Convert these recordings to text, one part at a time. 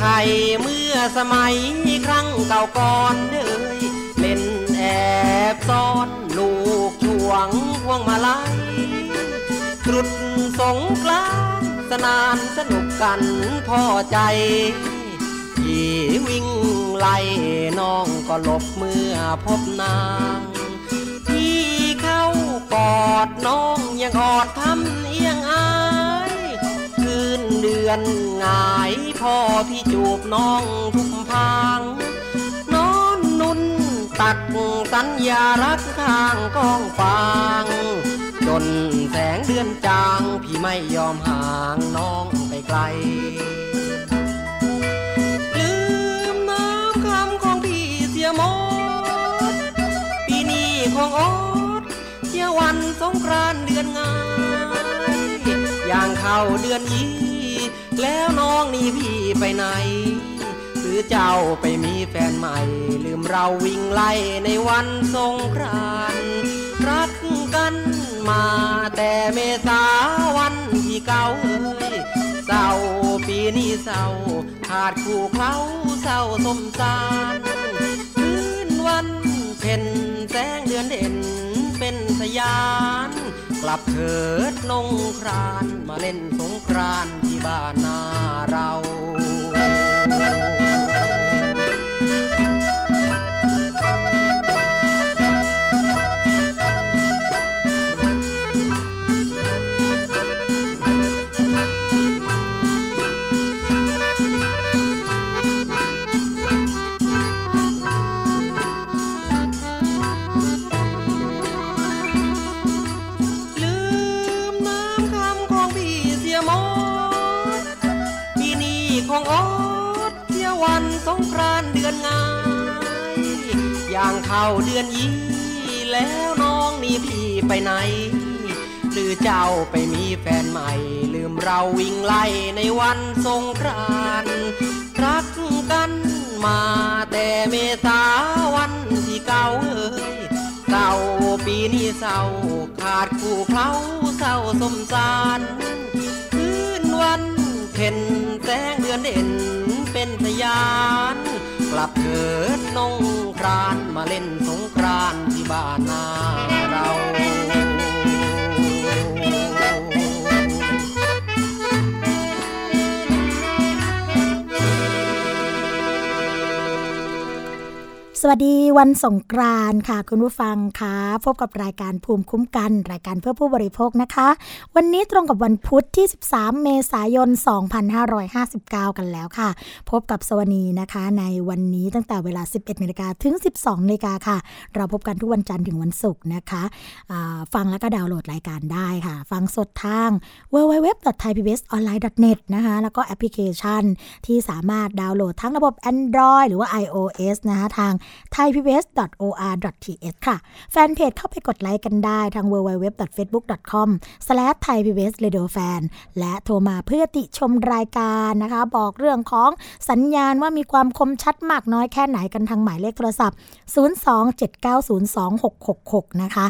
ไทยเมื่อสมัยครั้งเก่าก่อนเอ่ยเล่นแอบซ่อนลูกช่วงพวงมาลัยตรุษสงกลานสนานสนุกกันพ่อใจยี่วิ่งไล่น้องก็หลบเมื่อพบนางพี่เข้ากอดน้องยังอดทำเอียงอายคืนเดือนงาย พ่อพี่จูบน้องทุกพางนอนนุ่นตักสัญญารักข้างกองฟางจนแสงเดือนจางพี่ไม่ยอมห่างน้องไปไกลลืมน้ำคำของพี่เสียหมดปีนี้ของอดเที่ยววันสงกรานเดือนงายอย่างเข้าเดือนยี่ แล้วน้องนี่พี่ไปไหน หรือเจ้าไปมีแฟนใหม่ ลืมเราวิ่งไล่ในวันสงกรานต์รักกันมาแต่เมษาวันที่เก่าเอ้ยเศร้าปีนี้เศร้าขาดคู่เขาเศร้าสมสารคืนวันเพ็ญแสงเดือนเด่นเป็นสยาน กลับเถิดนงครานมาเล่นสงกรานที่บ้านนาเรา เข้าเดือนยี่แล้วน้องนี่พี่ไปไหน หรือเจ้าไปมีแฟนใหม่ ลืมเราวิ่งไล่ในวันสงกรานต์รักกันมาแต่เมษาวันที่เก่าเอ้ยเศร้าปีนี้เศร้าขาดคู่เขาเศร้าสมสารคืนวันเพ็ญแสงเดือนเด่นเป็นพยาน กลับเถิดนงครานมาเล่นสงกรานที่บ้านนาเรา สวัสดีวันสงกรานค่ะ คุณผู้ฟังคะพบกับรายการภูมิคุ้มกัน รายการเพื่อผู้บริโภคนะคะ วันนี้ตรงกับวันพุธที่ 13 เมษายน 2559 กันแล้วค่ะ พบกับสวนีนะคะ ในวันนี้ตั้งแต่เวลา 11นาฬิกาถึง 12นาฬิกาค่ะ เราพบกันทุกวันจันทร์ถึงวันศุกร์นะคะฟังแล้วก็ดาวน์โหลดรายการได้ค่ะ ฟังสดทาง www.thaipbsonline.net นะคะแล้วก็แอปพลิเคชันที่สามารถดาวน์โหลดทั้งระบบ Android หรือว่า iOS นะคะทาง thaipbs.or.th ค่ะ แฟนเพจเข้าไปกดไลค์กันได้ทาง www.facebook.com/thaipbsradiofan และโทรมาเพื่อติชมรายการนะคะ บอกเรื่องของสัญญาณว่ามีความคมชัดมากน้อยแค่ไหนกันทางหมายเลขโทรศัพท์ 027902666 นะคะ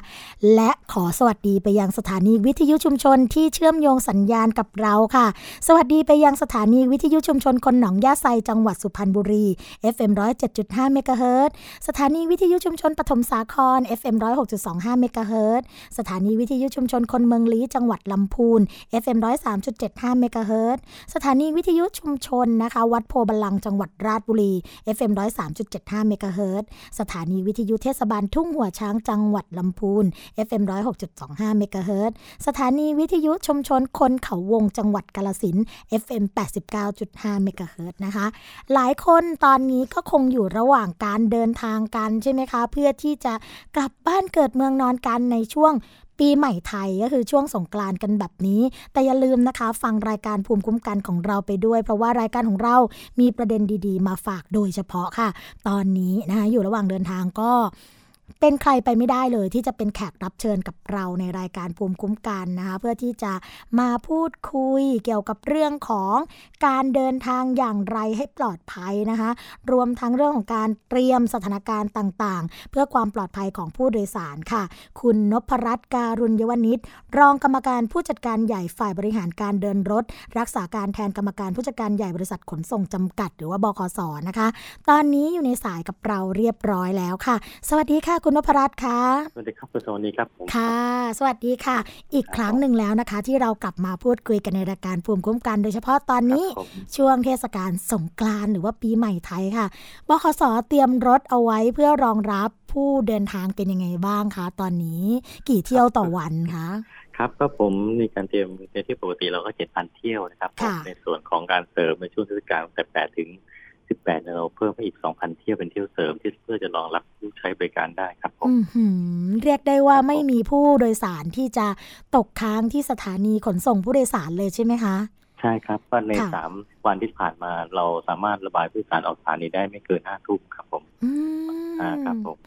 และขอสวัสดีไปยังสถานีวิทยุชุมชนที่เชื่อมโยงสัญญาณกับเราค่ะ สวัสดีไปยังสถานีวิทยุชุมชนคนหนองย่าไซจังหวัดสุพรรณบุรี FM 107.5เมกะเฮิรตซ์สถานีวิทยุชุมชนปฐมสาคร FM 106.25เมกะเฮิรตซ์สถานีวิทยุชุมชนคนเมืองลี้จังหวัดลำพูน FM 103.75เมกะเฮิรตซ์สถานีวิทยุชุมชนนะคะวัดโพธิ์บัลลังก์จังหวัดราชบุรี FM 103.75เมกะเฮิรตซ์สถานีวิทยุเทศบาลทุ่งหัวช้างจังหวัดลำพูน FM 106.25เมกะเฮิรตซ์สถานีวิทยุชุมชนคนเขาวงจังหวัดกาฬสินธุ์ FM 89.5เมกะเฮิรตซ์นะคะ หลายคนตอนนี้ก็คงอยู่ระหว่างการเดินดินทางกันใช่ไหมคะ เพื่อที่จะกลับบ้านเกิดเมืองนอนกันในช่วงปีใหม่ไทยก็คือช่วงสงกรานกันแบบนี้ แต่อย่าลืมนะคะ ฟังรายการภูมิคุ้มกันของเราไปด้วย เพราะว่ารายการของเรามีประเด็นดีๆ มาฝากโดยเฉพาะค่ะ ตอนนี้นะคะอยู่ระหว่างเดินทางก็ เป็นใครไปไม่ได้เลยที่จะเป็นแขกรับเชิญกับเราในรายการภูมิคุ้มกันนะคะเพื่อที่จะมาพูดคุยเกี่ยวกับเรื่องของการเดินทางอย่างไรให้ปลอดภัยนะคะรวมทั้งเรื่องของการเตรียมสถานการณ์ต่างๆ เพื่อความปลอดภัยของผู้โดยสารค่ะ คุณนพรัตน์การุญยวนิชรองกรรมการผู้จัดการใหญ่ฝ่ายบริหารการเดินรถ รักษาการแทนกรรมการผู้จัดการใหญ่บริษัทขนส่งจำกัด หรือว่าบขสนะคะ ตอนนี้อยู่ในสายกับเราเรียบร้อยแล้วค่ะ สวัสดีค่ะคุณนพรัตน์ค่ะสวัสดีครับคุณสวัสดีครับผมค่ะ สวัสดีค่ะ อีกครั้งหนึ่งแล้วนะคะ ที่เรากลับมาพูดคุยกันในรายการภูมิคุ้มกัน โดยเฉพาะตอนนี้ครับผมช่วงเทศกาลสงกรานต์หรือว่าปีใหม่ไทยค่ะบขสเตรียมรถเอาไว้เพื่อรองรับผู้เดินทางเป็นยังไงบ้างคะตอนนี้กี่เที่ยวต่อวันคะครับก็ผมในการเตรียมในที่ปกติเราก็เจ็ดพันเที่ยวนะครับผมค่ะในส่วนของการเสริมในช่วงเทศกาลตั้งแต่แปดถึง สิบแปดเราเพิ่มไปอีกสองพันเที่ยวเป็นเที่ยวเสริม ที่เพื่อจะรองรับผู้ใช้บริการได้ครับผมอือหือเรียกได้ว่าครับผมไม่มีผู้โดยสารที่จะตกค้างที่สถานีขนส่งผู้โดยสารเลยใช่ไหมคะ ใช่ครับก็ในค่ะสามวันที่ผ่านมาเราสามารถระบายผู้โดยสารออกสถานีได้ไม่เกินห้าทุ่มครับผมอืมอ่าครับผม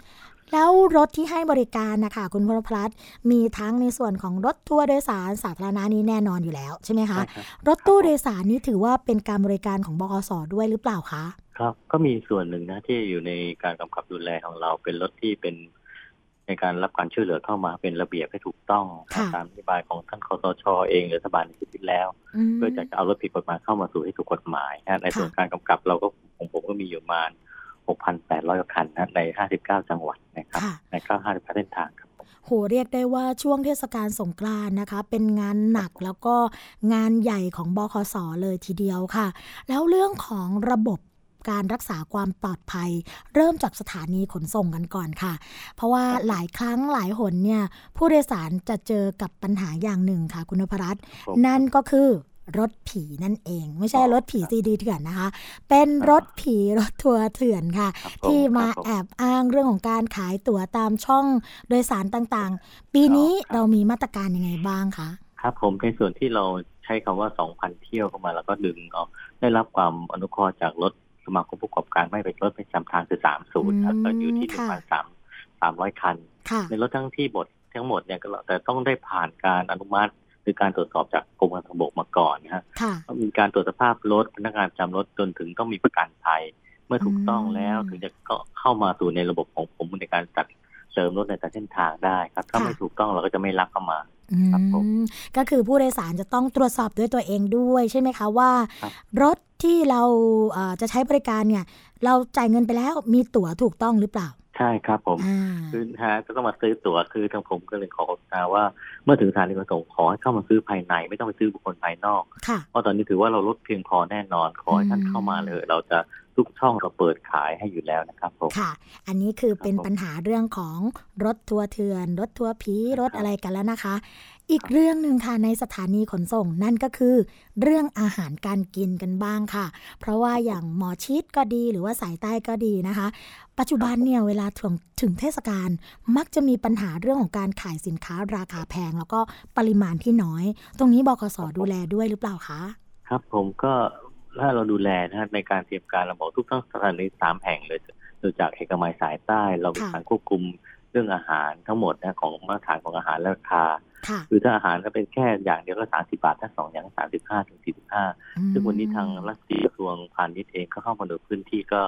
แล้วรถที่ให้บริการนะคะคุณพลพลัดมีทั้งในส่วนของรถทัวร์โดยสารสาธารณะนี้แน่นอนอยู่แล้วใช่ไหมคะใช่ครับรถตู้โดยสารนี้ถือว่าเป็นการบริการของบขสด้วยหรือเปล่าคะ ครับก็มีส่วนหนึ่งนะที่อยู่ในการกำกับดูแลของเราเป็นรถที่เป็นในการรับการช่วยเหลือเข้ามาเป็นระเบียบให้ถูกต้องค่ะตามนโยบายของท่านคอสชเองหรือรัฐบาลในชุดที่แล้วมเพื่อจะเอารถผิดกฎหมายเข้ามาสู่ให้ถูกกฎหมายนะในค่ะส่วนการกำกับเราก็ของผมก็มีอยู่ประมาณ 6,800กว่าคันนะใน 59 จังหวัดนะครับค่ะใน95เส้นทางครับผมโหเรียกได้ว่าช่วงเทศกาลสงกรานต์นะคะ เป็นงานหนักแล้วก็งานใหญ่ของบคสเลยทีเดียวค่ะ แล้วเรื่องของระบบการรักษาความปลอดภัย เริ่มจากสถานีขนส่งกันก่อนค่ะ เพราะว่าหลายครั้งหลายหนเนี่ย ผู้โดยสารจะเจอกับปัญหาอย่างหนึ่งค่ะ คุณนพรัตน์ผมนั่นก็คือ รถผีนั่นเอง ไม่ใช่อ๋อรถผีครับซีดีเถื่อนนะคะ เป็นรถผีรถทัวร์เถื่อนค่ะครับผที่มาครับผแอบอ้างเรื่องของการขายตั๋วตามช่องโดยสารต่างๆ ปีนี้อ๋อครับเรามีมาตรการยังไงบ้างคะครับผมในส่วนที่เราใช้คำว่า 2,000 เที่ยวเข้ามา แล้วก็ดึงเอาได้รับความอนุเคราะห์จากรถสมาคมผู้ประกอบการไม่เป็นรถประจำทางคือ 30ครับก็อยู่ที่1,300คันค่ะในรถทั้งที่บททั้งหมดเนี่ยก็แต่ต้องได้ผ่านการอนุมัติ หรือการตรวจสอบจากกรมการทางบกมาก่อนนะฮะค่ะต้องมีการตรวจสภาพรถพนักงานประจำรถจนถึงต้องมีประกันภัย เมื่อถูกต้องแล้วอืมถึงจะเข้าเข้ามาสู่ในระบบของผมในการจัดเสริมรถในแต่เส้นทางได้ครับถ้าค่ะไม่ถูกต้องเราก็จะไม่รับเข้ามาอืครับผมมก็คือผู้โดยสารจะต้องตรวจสอบด้วยตัวเองด้วยใช่ไหมคะว่าครับรถที่เราเอ่อจะใช้บริการเนี่ย เราจ่ายเงินไปแล้วมีตั๋วถูกต้องหรือเปล่า ใช่ครับผมอ่าคือฮะก็ต้องมาซื้อตั๋วคือทางผมก็เลยขอโฆษณาว่าเมื่อถึงสถานีขนส่งขอให้เข้ามาซื้อภายในไม่ต้องไปซื้อบุคคลภายนอกค่ะเพราะตอนนี้ถือว่าเราลดเพียงพอแน่นอนขอให้ท่านอืมเข้ามาเลย เราจะทุกช่องเราเปิดขายให้อยู่แล้วนะครับผมค่ะ อันนี้คือเป็นครับผมปัญหาเรื่องของรถทัวร์เถื่อน รถทัวร์ผีครับรถอะไรกันแล้วนะคะ อีกเรื่องหนึ่งค่ะในสถานีขนส่งนั่นก็คือ เรื่องอาหารการกินกันบ้างค่ะ เพราะว่าอย่างหมอชิดก็ดีหรือว่าสายใต้ก็ดีนะคะ ปัจจุบันเนี่ยเวลาถึงถึงเทศกาลมักจะมีปัญหาเรื่องของการขายสินค้าราคาแพง แล้วก็ปริมาณที่น้อย ตรงนี้บกสดูแลด้วยหรือเปล่าคะครับผมก็ถ้าเราดูแลนะฮะในการเตรียมการเราบอกทุกทั้งสถานีสามแห่งเลยโดยจากเอกมัยสายใต้ เรามีค่ะการควบคุม เรื่องอาหารทั้งหมดนะของมาตรฐานของอาหารและราคาค่ะคือถ้าอาหารก็เป็นแค่อย่างเดียวก็สามสิบาท ถ้าสองอย่างสามสิบห้าถึงสี่สิบห้าซึ่งวันนี้ทางรัฐมนตรีกระทรวงพาณิชย์เองก็เข้ามาดูพื้นที่ก็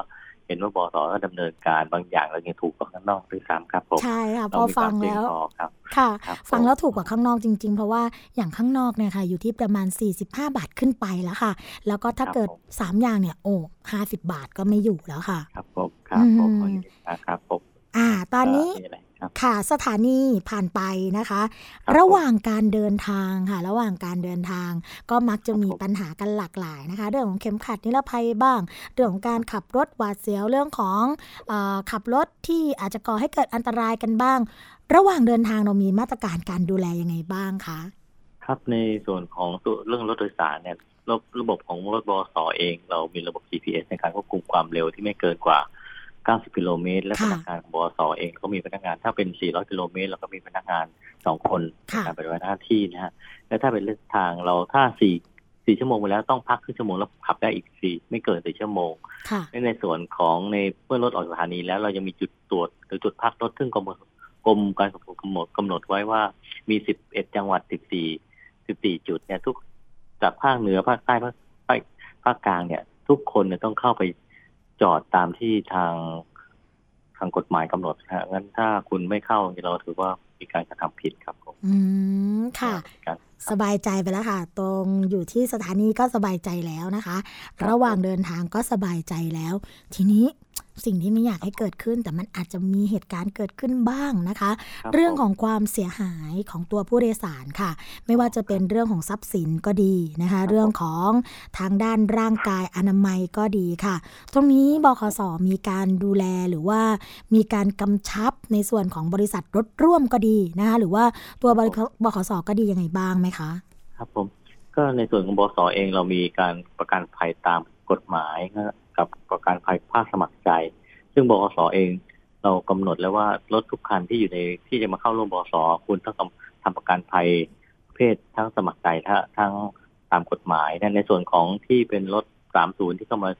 เห็นว่าบสก็ดำเนินการบางอย่างเรายังถูกกว่าข้างนอกด้วยซ้ำครับผมใช่ค่ะพเราอมีคฟัวามงเพียงแล้วพอครับค่ะครับฟังผมแล้วถูกกว่าข้างนอกจริง ๆ เพราะว่าอย่างข้างนอกเนี่ยค่ะ อยู่ที่ประมาณ 45 บาทขึ้นไปแล้วค่ะ แล้วก็ถ้าครับเกิดผม3อย่างเนี่ยโอ้50 บาทก็ไม่อยู่แล้วค่ะ ครับผมครับผมอืมครับผม อ่า ตอนนี้เมีอะไรครับค่ะสถานีผ่านไปนะคะครับระหว่างการเดินทางค่ะ ระหว่างการเดินทาง ก็มักจะมีครับผมปัญหากันหลากหลายนะคะ เรื่องของเข็มขัดนิรภัยบ้าง เรื่องของการขับรถหวาดเสียวเรื่องของเออขับรถที่อาจจะก่อให้เกิดอันตรายกันบ้าง ระหว่างเดินทางเรามีมาตรการการดูแลยังไงบ้างคะครับในส่วนของตัวเรื่องรถโดยสารเนี่ยระระบบของรถบสเอง เรามีระบบ GPS ในการควบคุมความเร็วที่ไม่เกินกว่า 90 กิโลเมตร และพนักงานของบสเองก็มีพนักงาน ถ้าเป็น 400 กิโลเมตรเราก็มีพนักงานสองคนการปฏิบัติหน้าที่นะฮะ และถ้าเป็นเส้นทางเราถ้าสี่สี่ชั่วโมงไปแล้วต้องพักครึ่งชั่วโมงแล้วขับได้อีกสี่ไม่เกินสี่ชั่วโมงในส่วนของในเมื่อรถออกสถานีแล้วเรายังมีจุดตรวจหรือจุดพักรถซึ่งกรมกรมการขนส่งกำหนดกำหนดไว้ว่ามีสิบเอ็ดจังหวัดสิบสี่สิบสี่จุดเนี่ยทุกจากภาคเหนือภาคใต้ภาคภาคภาคกลางเนี่ย ทุกคนเนี่ยต้องเข้าไป จอดตามที่ทางทางกฎหมายกำหนดฮะงั้นถ้าคุณไม่เข้าเราถือว่ามีการกระทำผิดครับผมอืมค่ะสบายใจไปแล้วค่ะ ตรงอยู่ที่สถานีก็สบายใจแล้วนะคะ ระหว่างเดินทางก็สบายใจแล้ว ทีนี้สิ่งที่ไม่อยากให้เกิดขึ้น แต่มันอาจจะมีเหตุการณ์เกิดขึ้นบ้างนะคะ เรื่องของความเสียหายของตัวผู้โดยสารค่ะ ไม่ว่าจะเป็นเรื่องของทรัพย์สินก็ดีนะคะ เรื่องของทางด้านร่างกายอนามัยก็ดีค่ะ ตรงนี้บขสมีการดูแลหรือว่ามีการกำชับในส่วนของบริษัทรถร่วมก็ดีนะคะหรือว่าตัวบขสก็ดียังไงบ้างไหมคะ ครับผม ก็ในส่วนของบขสเองเรามีการประกันภัยตามกฎหมายกับประกันภัยภาคสมัครใจ ซึ่งบกสเองเรากำหนดแล้วว่ารถทุกคันที่อยู่ในที่จะมาเข้าร่วมบกสคุณต้องทำประกันภัยเพศทั้งสมัครใจทั้งตามกฎหมายในส่วนของที่เป็นรถสามศูนย์ที่เข้ามา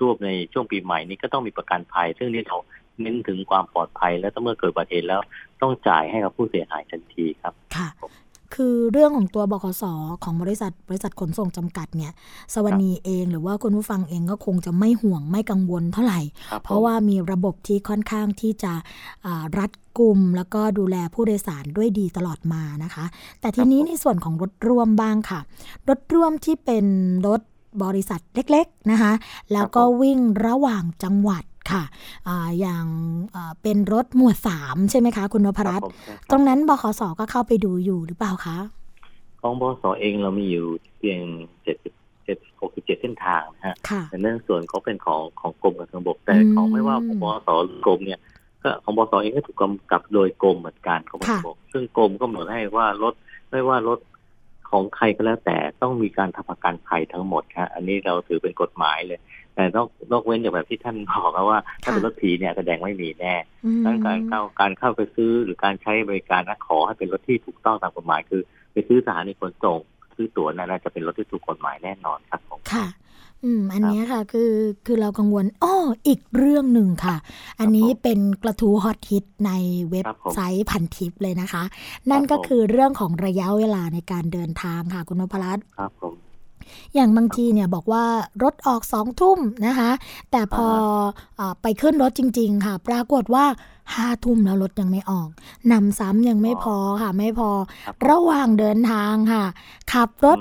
ร่วมในช่วงปีใหม่นี้ก็ต้องมีประกันภัย ซึ่งนี่เราเน้นถึงความปลอดภัยและถ้าเมื่อเกิดอุบัติเหตุแล้วต้องจ่ายให้กับผู้เสียหายทันทีครับ ค่ะ คือเรื่องของตัวบขสของบริษัทบริษัทขนส่งจำกัดเนี่ย สวนีเองหรือว่าคุณผู้ฟังเองก็คงจะไม่ห่วงไม่กังวลเท่าไหร่ เพราะว่ามีระบบที่ค่อนข้างที่จะรัดกุมแล้วก็ดูแลผู้โดยสารด้วยดีตลอดมานะคะ แต่ทีนี้ในส่วนของรถร่วมบ้างค่ะ รถร่วมที่เป็นรถบริษัทเล็กๆนะคะ แล้วก็วิ่งระหว่างจังหวัด ค่ะออย่างเป็นรถหมวดสามใช่ไหมคะคุณนพรัตน์ตรงนั้นบขสก็เข้าไปดูอยู่หรือเปล่าคะของบขสเองเรามีอยู่เพียงเจ็ดเจ็ดหกสิบเจ็ดเส้นทางนะฮะแต่เนื่องส่วนเขาเป็นของของกรมการทางบกแต่ของไม่ว่าของบขสกรมเนี่ยก็ของบขสเองก็ถูกกำกับโดยกรมเหมือนกันของบขสซึ่งกรมก็กำหนดให้ว่ารถไม่ว่ารถ ของใครก็แล้วแต่ต้องมีการทำประกันภัยทั้งหมดครับอันนี้เราถือเป็นกฎหมายเลย แต่นอกนอกเว้นจากแบบที่ท่านบอกว่า ถ้าเป็นรถผีเนี่ยแสดงไม่มีแน่ดังการเข้าการเข้าไปซื้อหรือการใช้บริการนะขอให้เป็นรถที่ถูกต้องตามกฎหมายคือ ไปซื้อสถานีขนส่งซื้อตั๋วนั่นจะเป็นรถที่ถูกกฎหมายแน่นอนครับผมค่ะ อืม อันนี้ค่ะคือคือเรากังวลอ้ออีกเรื่องหนึ่งค่ะ อันนี้เป็นกระทู้ฮอตฮิตในเว็บไซต์พันทิปเลยนะคะ นั่นก็คือเรื่องของระยะเวลาในการเดินทางค่ะ คุณนพรัตน์ครับผมอย่างบางทีเนี่ยบอกว่ารถออกสองทุ่มนะคะ แต่พออไปขึ้นรถจริง ๆ ค่ะ ปรากฏว่า ห้าทุ่มแล้วรถยังไม่ออกนำซ้ำยังไม่พอค่ะ ไม่พอ ระหว่างเดินทางค่ะ ขับรถ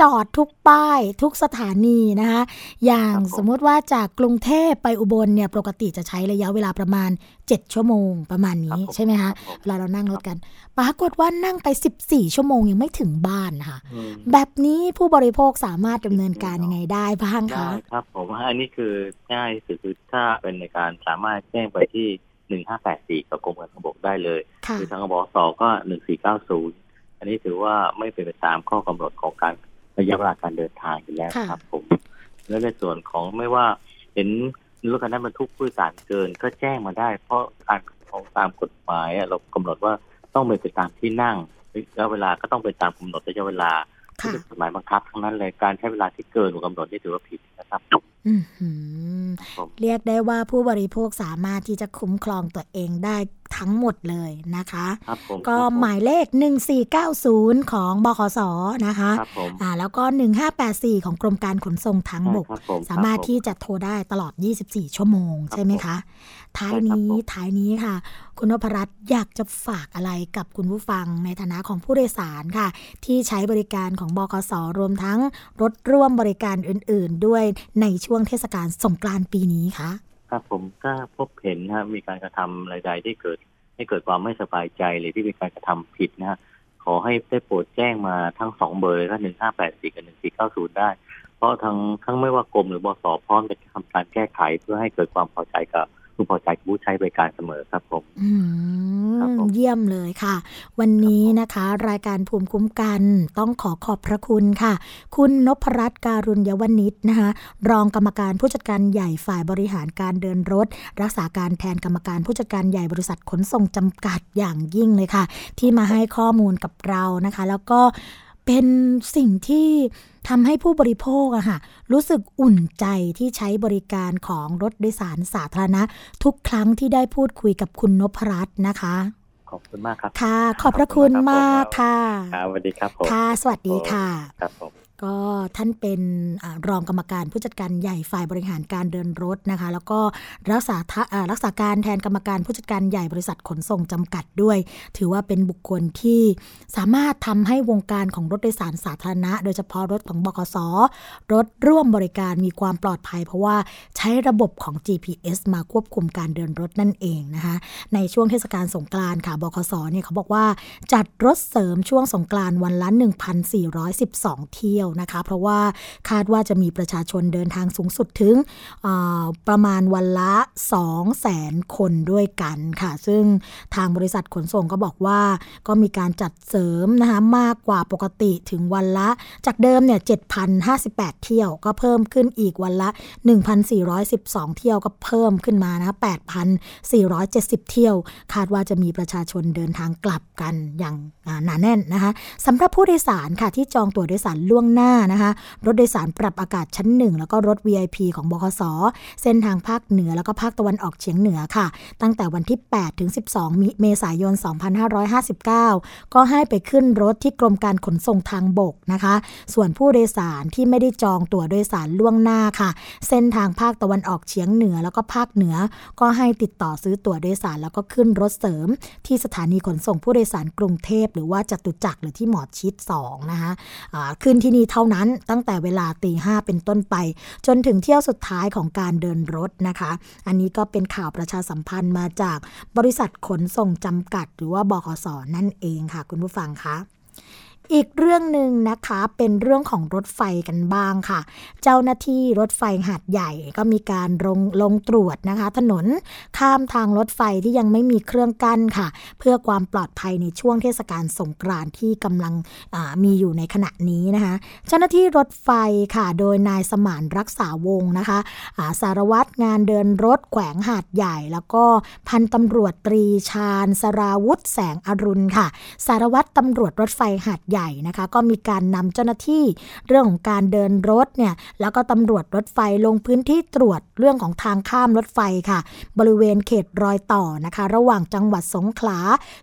จอดทุกป้ายทุกสถานีนะคะ อย่างสมมติว่าจากกรุงเทพไปอุบลเนี่ยปกติจะใช้ระยะเวลาประมาณ 7 ชั่วโมงประมาณนี้ใช่ไหมคะเวลาเรานั่งรถกัน ปรากฏว่านั่งไป 14 ชั่วโมงยังไม่ถึงบ้านค่ะ แบบนี้ผู้บริโภคสามารถดำเนินการยังไงได้บ้างคะครับผมว่าอันนี้คือง่ายสุดคือถ้าเป็นในการสามารถแจ้งไปที่ หนึ่งห้าแปดสี่กับกรมการทางบกได้เลยคือทางบสก็หนึ่งสี่เก้าศูนย์อันนี้ถือว่าไม่เป็นไปตามข้อกำหนดของการระยะเวลาการเดินทางอยู่แล้วครับผม แล้วในส่วนของไม่ว่าเห็นรถคันนั้นบรรทุกผู้โดยสารเกินก็แจ้งมาได้ เพราะการของตามกฎหมายเรากำหนดว่าต้องเป็นไปตามที่นั่งระยะเวลาก็ต้องไปตามกำหนดระยะเวลา ที่เป็นกฎหมายบังคับทั้งนั้นเลยการใช้เวลาที่เกินกำหนดนี่ถือว่าผิดนะครับเรียกได้ว่าผู้บริโภคสามารถที่จะคุ้มครองตัวเองได้ทั้งหมดเลยนะคะ ก็หมายเลข 1490 ของบขสนะคะอ่าแล้วก็ 1584 ของกรมการขนส่งทางบก สามารถที่จะโทรได้ตลอด 24 ชั่วโมงใช่ไหมคะ ท้ายนี้ท้ายนี้ค่ะ คุณนพรัตน์อยากจะฝากอะไรกับคุณผู้ฟังในฐานะของผู้โดยสารค่ะ ที่ใช้บริการของบกสรวมทั้งรถร่วมบริการอื่น ๆ ด้วยในช่วงเทศกาลสงกรานต์ปีนี้คะครับผมถ้าพบเห็นนะมีการกระทำอะไรใดที่เกิดให้เกิดความไม่สบายใจหรือที่มีการกระทำผิดนะขอให้ได้โปรดแจ้งมาทั้งสองเบอร์ก็หนึ่งห้าแปดสี่กับหนึ่งสี่เก้าศูนย์ได้ เพราะทั้งทั้งไม่ว่ากรมหรือบสพร้อมจะทำการแก้ไขเพื่อให้เกิดความพอใจกับ พึงพอใจกับผู้ใช้บริการเสมอครับผมอืมเยี่ยมเลยค่ะ วันนี้นะคะ รายการภูมิคุ้มกันต้องขอขอบพระคุณค่ะ คุณนพรัตน์การุญยวนิชนะคะ รองกรรมการผู้จัดการใหญ่ฝ่ายบริหารการเดินรถ รักษาการแทนกรรมการผู้จัดการใหญ่บริษัทขนส่งจำกัดอย่างยิ่งเลยค่ะ ที่มาให้ข้อมูลกับเรานะคะ แล้วก็ เป็นสิ่งที่ทำให้ผู้บริโภคอะค่ะรู้สึกอุ่นใจที่ใช้บริการของรถโดยสารสาธารณะ ทุกครั้งที่ได้พูดคุยกับคุณนพรัตน์นะคะ ขอบคุณมากครับ ค่ะ ขอบพระคุณมากค่ะครับสวัสดีครับผมค่ะ สวัสดีค่ะครับผม ก็ท่านเป็นอรองกรรมการผู้จัดการใหญ่ฝ่ายบริหารการเดินรถนะคะ แล้วก็รักษาารักษาการแทนกรรมการผู้จัดการใหญ่บริษัทขนส่งจำกัดด้วย ถือว่าเป็นบุคคลที่สามารถทำให้วงการของรถโดยสารสาธารณะ โดยเฉพาะรถของบกสรถร่วมบริการมีความปลอดภัย เพราะว่าใช้ระบบของ GPS มาควบคุมการเดินรถนั่นเองนะคะในช่วงเทศกาลสงกรานต์ค่ะบกสเนี่ยเขาบอกว่าจัดรถเสริมช่วงสงกรานต์วันละ 1,412 เที่ยวนะคะ เพราะว่าคาดว่าจะมีประชาชนเดินทางสูงสุดถึงประมาณวันละ200,000คนด้วยกันค่ะ ซึ่งทางบริษัทขนส่งก็บอกว่าก็มีการจัดเสริมนะคะมากกว่าปกติถึงวันละ จากเดิมเนี่ย7,058 เที่ยวก็เพิ่มขึ้นอีกวันละ 1,412 เที่ยวก็เพิ่มขึ้นมานะ8,470 เที่ยว คาดว่าจะมีประชาชนเดินทางกลับกันอย่างหนาแน่นนะคะสำหรับผู้โดยสารค่ะที่จองตั๋วโดยสารล่วงหน้านะคะ รถโดยสารปรับอากาศชั้น 1 แล้วก็รถ VIP ของบคส เส้นทางภาคเหนือแล้วก็ภาคตะวันออกเฉียงเหนือค่ะ ตั้งแต่วันที่ 8 ถึง 12มิเมษายน 2559 ก็ให้ไปขึ้นรถที่กรมการขนส่งทางบกนะคะ ส่วนผู้โดยสารที่ไม่ได้จองตั๋วโดยสารล่วงหน้าค่ะ เส้นทางภาคตะวันออกเฉียงเหนือแล้วก็ภาคเหนือ ก็ให้ติดต่อซื้อตั๋วโดยสารแล้วก็ขึ้นรถเสริม ที่สถานีขนส่งผู้โดยสารกรุงเทพ หรือว่าจตุจักรหรือที่หมอชิด2นะคะอ่าขึ้นที่นี่เท่านั้นตั้งแต่เวลาตีห้าเป็นต้นไป จนถึงเที่ยวสุดท้ายของการเดินรถนะคะ อันนี้ก็เป็นข่าวประชาสัมพันธ์มาจากบริษัทขนส่งจำกัด หรือว่าบขสนั่นเองค่ะ คุณผู้ฟังคะ อีกเรื่องหนึ่งนะคะเป็นเรื่องของรถไฟกันบ้างค่ะ เจ้าหน้าที่รถไฟหาดใหญ่ก็มีการลงลงตรวจนะคะ ถนนข้ามทางรถไฟที่ยังไม่มีเครื่องกั้นค่ะ เพื่อความปลอดภัยในช่วงเทศกาลสงกรานต์ที่กำลังมีอยู่ในขณะนี้นะคะ เจ้าหน้าที่รถไฟค่ะ โดยนายสมานรักษาวงศ์นะคะาสารวัตรงานเดินรถแขวงหาดใหญ่ แล้วก็พันตำรวจตรีชาญสราวุธแสงอรุณค่ะ สารวัตรตำรวจรถไฟหาดใหญ่นะคะ ก็มีการนำเจ้าหน้าที่เรื่องของการเดินรถเนี่ยแล้วก็ตำรวจรถไฟลงพื้นที่ตรวจเรื่องของทางข้ามรถไฟค่ะ บริเวณเขตรอยต่อนะคะ ระหว่างจังหวัดสงขลา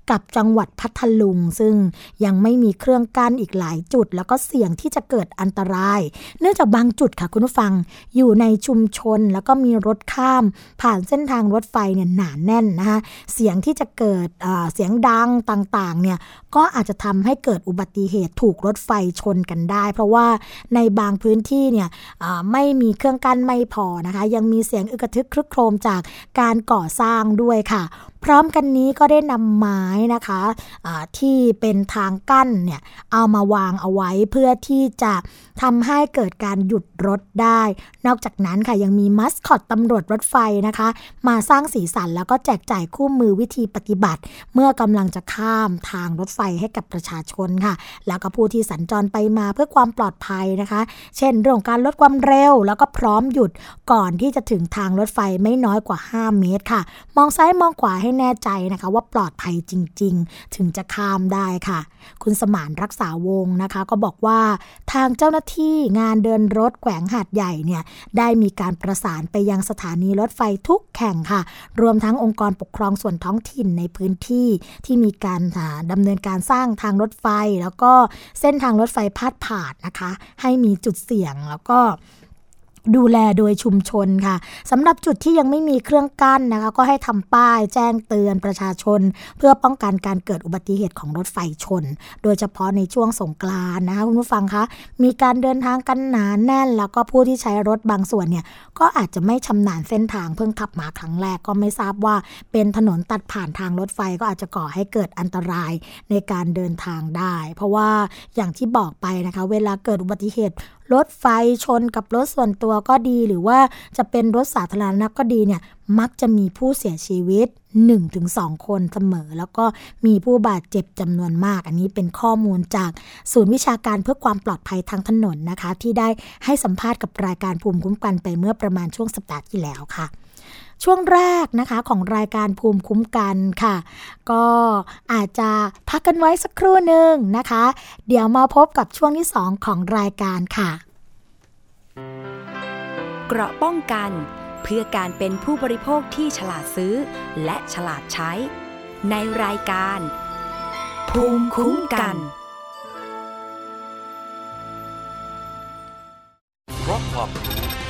กับจังหวัดพัทลุง ซึ่งยังไม่มีเครื่องกั้นอีกหลายจุด แล้วก็เสี่ยงที่จะเกิดอันตราย เนื่องจากบางจุดค่ะคุณผู้ฟังอยู่ในชุมชนแล้วก็มีรถข้าม ผ่านเส้นทางรถไฟเนี่ยหนาแน่นนะคะเสียงที่จะเกิดเอ่อเสียงดังต่างๆเนี่ยก็อาจจะทำให้เกิดอุบัติเหตุถูกรถไฟชนกันได้ เพราะว่าในบางพื้นที่เนี่ยไม่มีเครื่องกั้นไม่พอนะคะ ยังมีเสียงอึกทึกครึกโครมจากการก่อสร้างด้วยค่ะพร้อมกันนี้ก็ได้นำไม้นะคะอ่าที่เป็นทางกั้นเนี่ยเอามาวางเอาไว้เพื่อที่จะทำให้เกิดการหยุดรถได้ นอกจากนั้นค่ะยังมีมัสคอตตำรวจรถไฟนะคะ มาสร้างสีสันแล้วก็แจกจ่ายคู่มือวิธีปฏิบัติ เมื่อกำลังจะข้ามทางรถไฟให้กับประชาชนค่ะ แล้วก็ผู้ที่สัญจรไปมาเพื่อความปลอดภัยนะคะ เช่นเรื่องของการลดความเร็ว แล้วก็พร้อมหยุดก่อนที่จะถึงทางรถไฟไม่น้อยกว่า 5 เมตรค่ะ มองซ้ายมองขวาให้แน่ใจนะคะ ว่าปลอดภัยจริง ๆ ถึงจะข้ามได้ค่ะ คุณสมานรักษาวงนะคะ ก็บอกว่าทางเจ้าหน้าที่งานเดินรถแขวงหาดใหญ่เนี่ยได้มีการประสานไปยังสถานีรถไฟทุกแห่งค่ะ รวมทั้งองค์กรปกครองส่วนท้องถิ่นในพื้นที่ที่มีการอ่าดำเนินการสร้างทางรถไฟ แล้วก็เส้นทางรถไฟพาดผ่านนะคะ ให้มีจุดเสี่ยงแล้วก็ ดูแลโดยชุมชนค่ะสำหรับจุดที่ยังไม่มีเครื่องกั้นนะคะ ก็ให้ทำป้ายแจ้งเตือนประชาชน เพื่อป้องกันการเกิดอุบัติเหตุของรถไฟชน โดยเฉพาะในช่วงสงกรานนะคะคุณผู้ฟังคะมีการเดินทางกันหนาแน่น แล้วก็ผู้ที่ใช้รถบางส่วนเนี่ยก็อาจจะไม่ชำนาญเส้นทางเพิ่งขับมาครั้งแรกก็ไม่ทราบว่า เป็นถนนตัดผ่านทางรถไฟก็อาจจะก่อให้เกิดอันตรายในการเดินทางได้ เพราะว่าอย่างที่บอกไปนะคะ เวลาเกิดอุบัติเหตุ รถไฟชนกับรถส่วนตัวก็ดี หรือว่าจะเป็นรถสาธารณะก็ดีเนี่ยมักจะมีผู้เสียชีวิต 1-2 คนเสมอ แล้วก็มีผู้บาดเจ็บจำนวนมาก อันนี้เป็นข้อมูลจากศูนย์วิชาการเพื่อความปลอดภัยทางถนนนะคะ ที่ได้ให้สัมภาษณ์กับรายการภูมิคุ้มกันไปเมื่อประมาณช่วงสัปดาห์ที่แล้วค่ะ ช่วงแรกนะคะของรายการภูมิคุ้มกันค่ะ ก็อาจจะพักกันไว้สักครู่หนึ่งนะคะ เดี๋ยวมาพบกับช่วงที่ 2 ของรายการค่ะ เกราะป้องกันเพื่อการเป็นผู้บริโภคที่ฉลาดซื้อ และฉลาดใช้ ในรายการ ภูมิคุ้มกันเพราะความรู้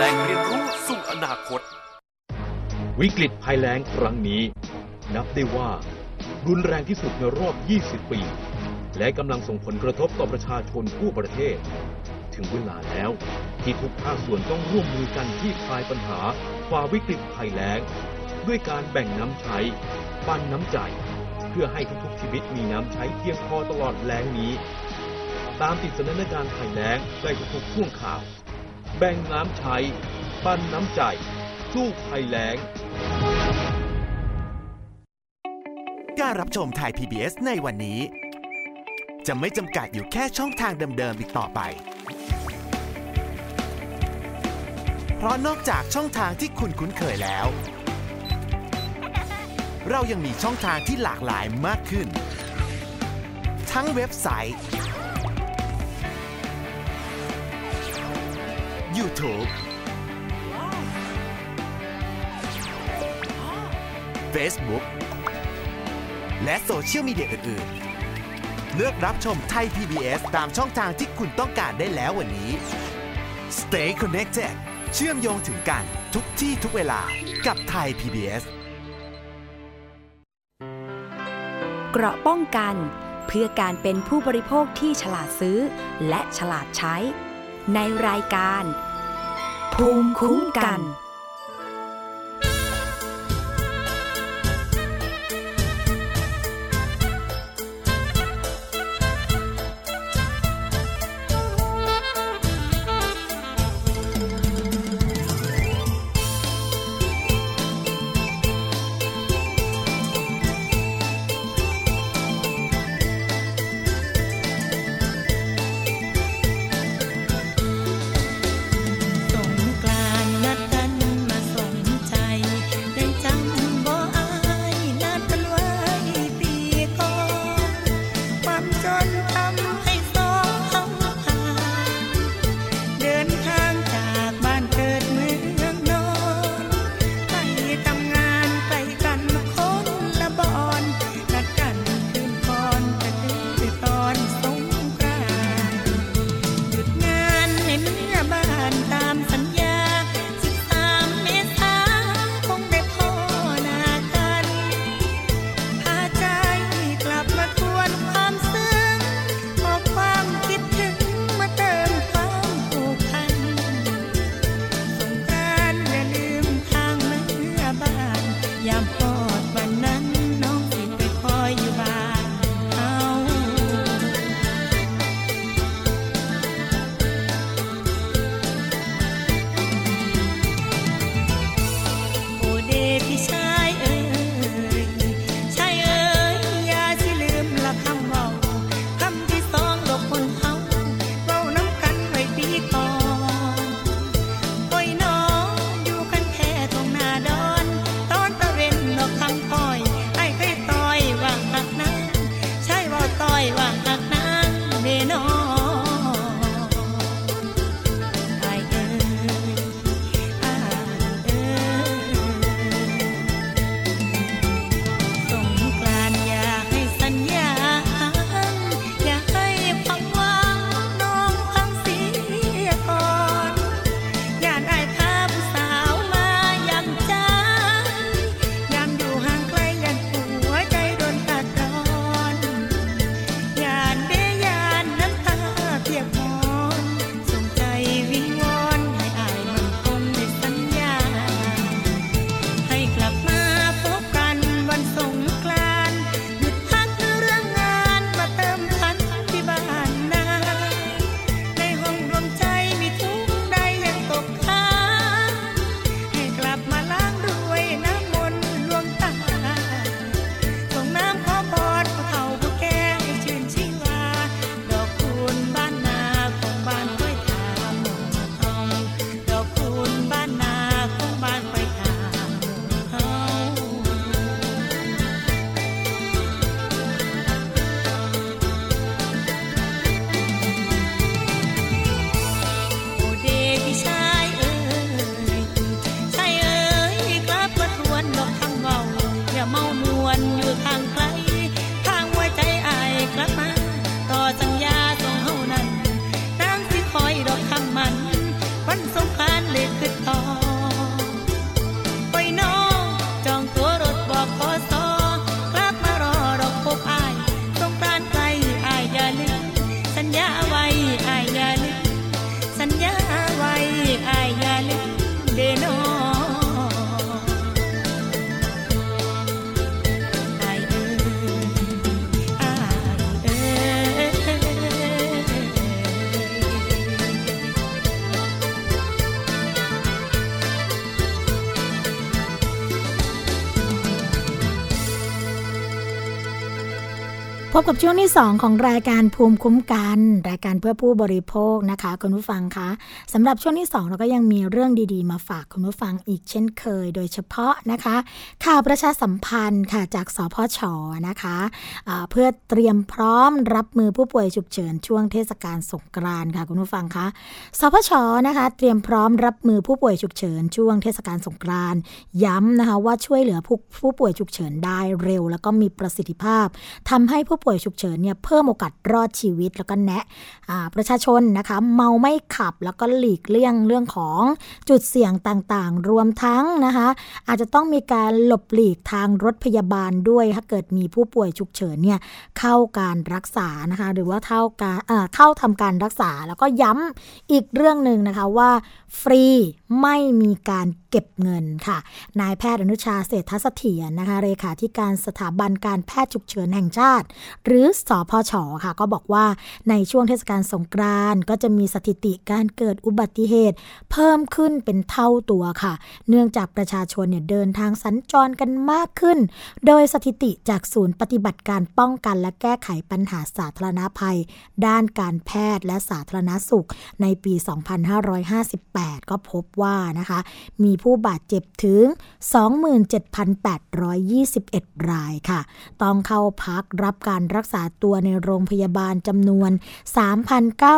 แหล่งเรียนรู้สู่อนาคต วิกฤตภัยแล้งครั้งนี้ นับได้ว่ารุนแรงที่สุดในรอบ 20 ปี และกำลังส่งผลกระทบต่อประชาชนทั่วประเทศ ถึงเวลาแล้วที่ทุกภาคส่วนต้องร่วมมือกันที่คลายปัญหาฝ่าวิกฤตภัยแล้ง ด้วยการแบ่งน้ำใช้ปันน้ำใจเพื่อให้ทุกๆชีวิตมีน้ำใช้เพียงพอตลอดแล้งนี้ ตามติดสถานการณ์ภัยแล้งได้ทุกๆช่วงข่าว แบ่งน้ำใช้ ปันน้ำใจ สู้ภัยแล้ง การรับชมไทย PBS ในวันนี้ จะไม่จำกัดอยู่แค่ช่องทางเดิมๆอีกต่อไป เพราะนอกจากช่องทางที่คุณคุ้นเคยแล้ว เรายังมีช่องทางที่หลากหลายมากขึ้น ทั้งเว็บไซต์ YouTube Facebook และโซเชียลมีเดียอื่นๆ เลือกรับชมไทย PBS ตามช่องทางที่คุณต้องการได้แล้ววันนี้ Stay connected เชื่อมโยงถึงกันทุกที่ทุกเวลากับไทย PBS เกราะป้องกัน เพื่อการเป็นผู้บริโภคที่ฉลาดซื้อ และฉลาดใช้ ในรายการ ภูมิคุ้มกัน บกับช่วงที่ 2 ของรายการภูมิคุ้มกัน รายการเพื่อผู้บริโภคนะคะคุณผู้ฟังคะสำหรับช่วงที่ 2 เราก็ยังมีเรื่องดีๆ มาฝากคุณผู้ฟังอีกเช่นเคย โดยเฉพาะนะคะ ข่าวประชาสัมพันธ์ค่ะจากสพชนะคะะเพื่อเตรียมพร้อมรับมือผู้ป่วยฉุกเฉินช่วงเทศกาลสงกรานต์ค่ะคุณผู้ฟังคะสพชนะคะ เตรียมพร้อมรับมือผู้ป่วยฉุกเฉินช่วงเทศกาลสงกรานต์ย้ำนะคะว่าช่วยเหลือผู้ผู้ป่วยฉุกเฉินได้เร็ว แล้วก็มีประสิทธิภาพทำให้ผู้ป่วยฉุกเฉินเนี่ยเพิ่มโอกาสรอดชีวิตแล้วก็แนะประชาชนนะคะเมาไม่ขับแล้วก็หลีกเลี่ยงเรื่องของจุดเสี่ยงต่างๆ รวมทั้งนะคะอาจจะต้องมีการหลบหลีกทางรถพยาบาลด้วย ถ้าเกิดมีผู้ป่วยฉุกเฉินเนี่ยเข้าการรักษานะคะหรือว่าเข้าการเข้าทำการรักษาแล้วก็ย้ำอีกเรื่องหนึ่งนะคะว่าฟรีไม่มีการเก็บเงินค่ะ นายแพทย์อนุชาเศรษฐเสถียรนะคะเลขาธิการสถาบันการแพทย์ฉุกเฉินแห่งชาติ หรือสอพชค่ะ ก็บอกว่าในช่วงเทศกาลสงกรานต์ก็จะมีสถิติการเกิดอุบัติเหตุ เพิ่มขึ้นเป็นเท่าตัวค่ะ เนื่องจากประชาชนเนี่ยเดินทางสัญจรกันมากขึ้น โดยสถิติจากศูนย์ปฏิบัติการป้องกันและแก้ไขปัญหาสาธารณภัย ด้านการแพทย์และสาธารณสุขในปี 2558 ก็พบว่านะคะมีผู้บาดเจ็บถึง 27,821 รายค่ะ ต้องเข้าพักรับการรักษาตัวในโรงพยาบาลจำนวน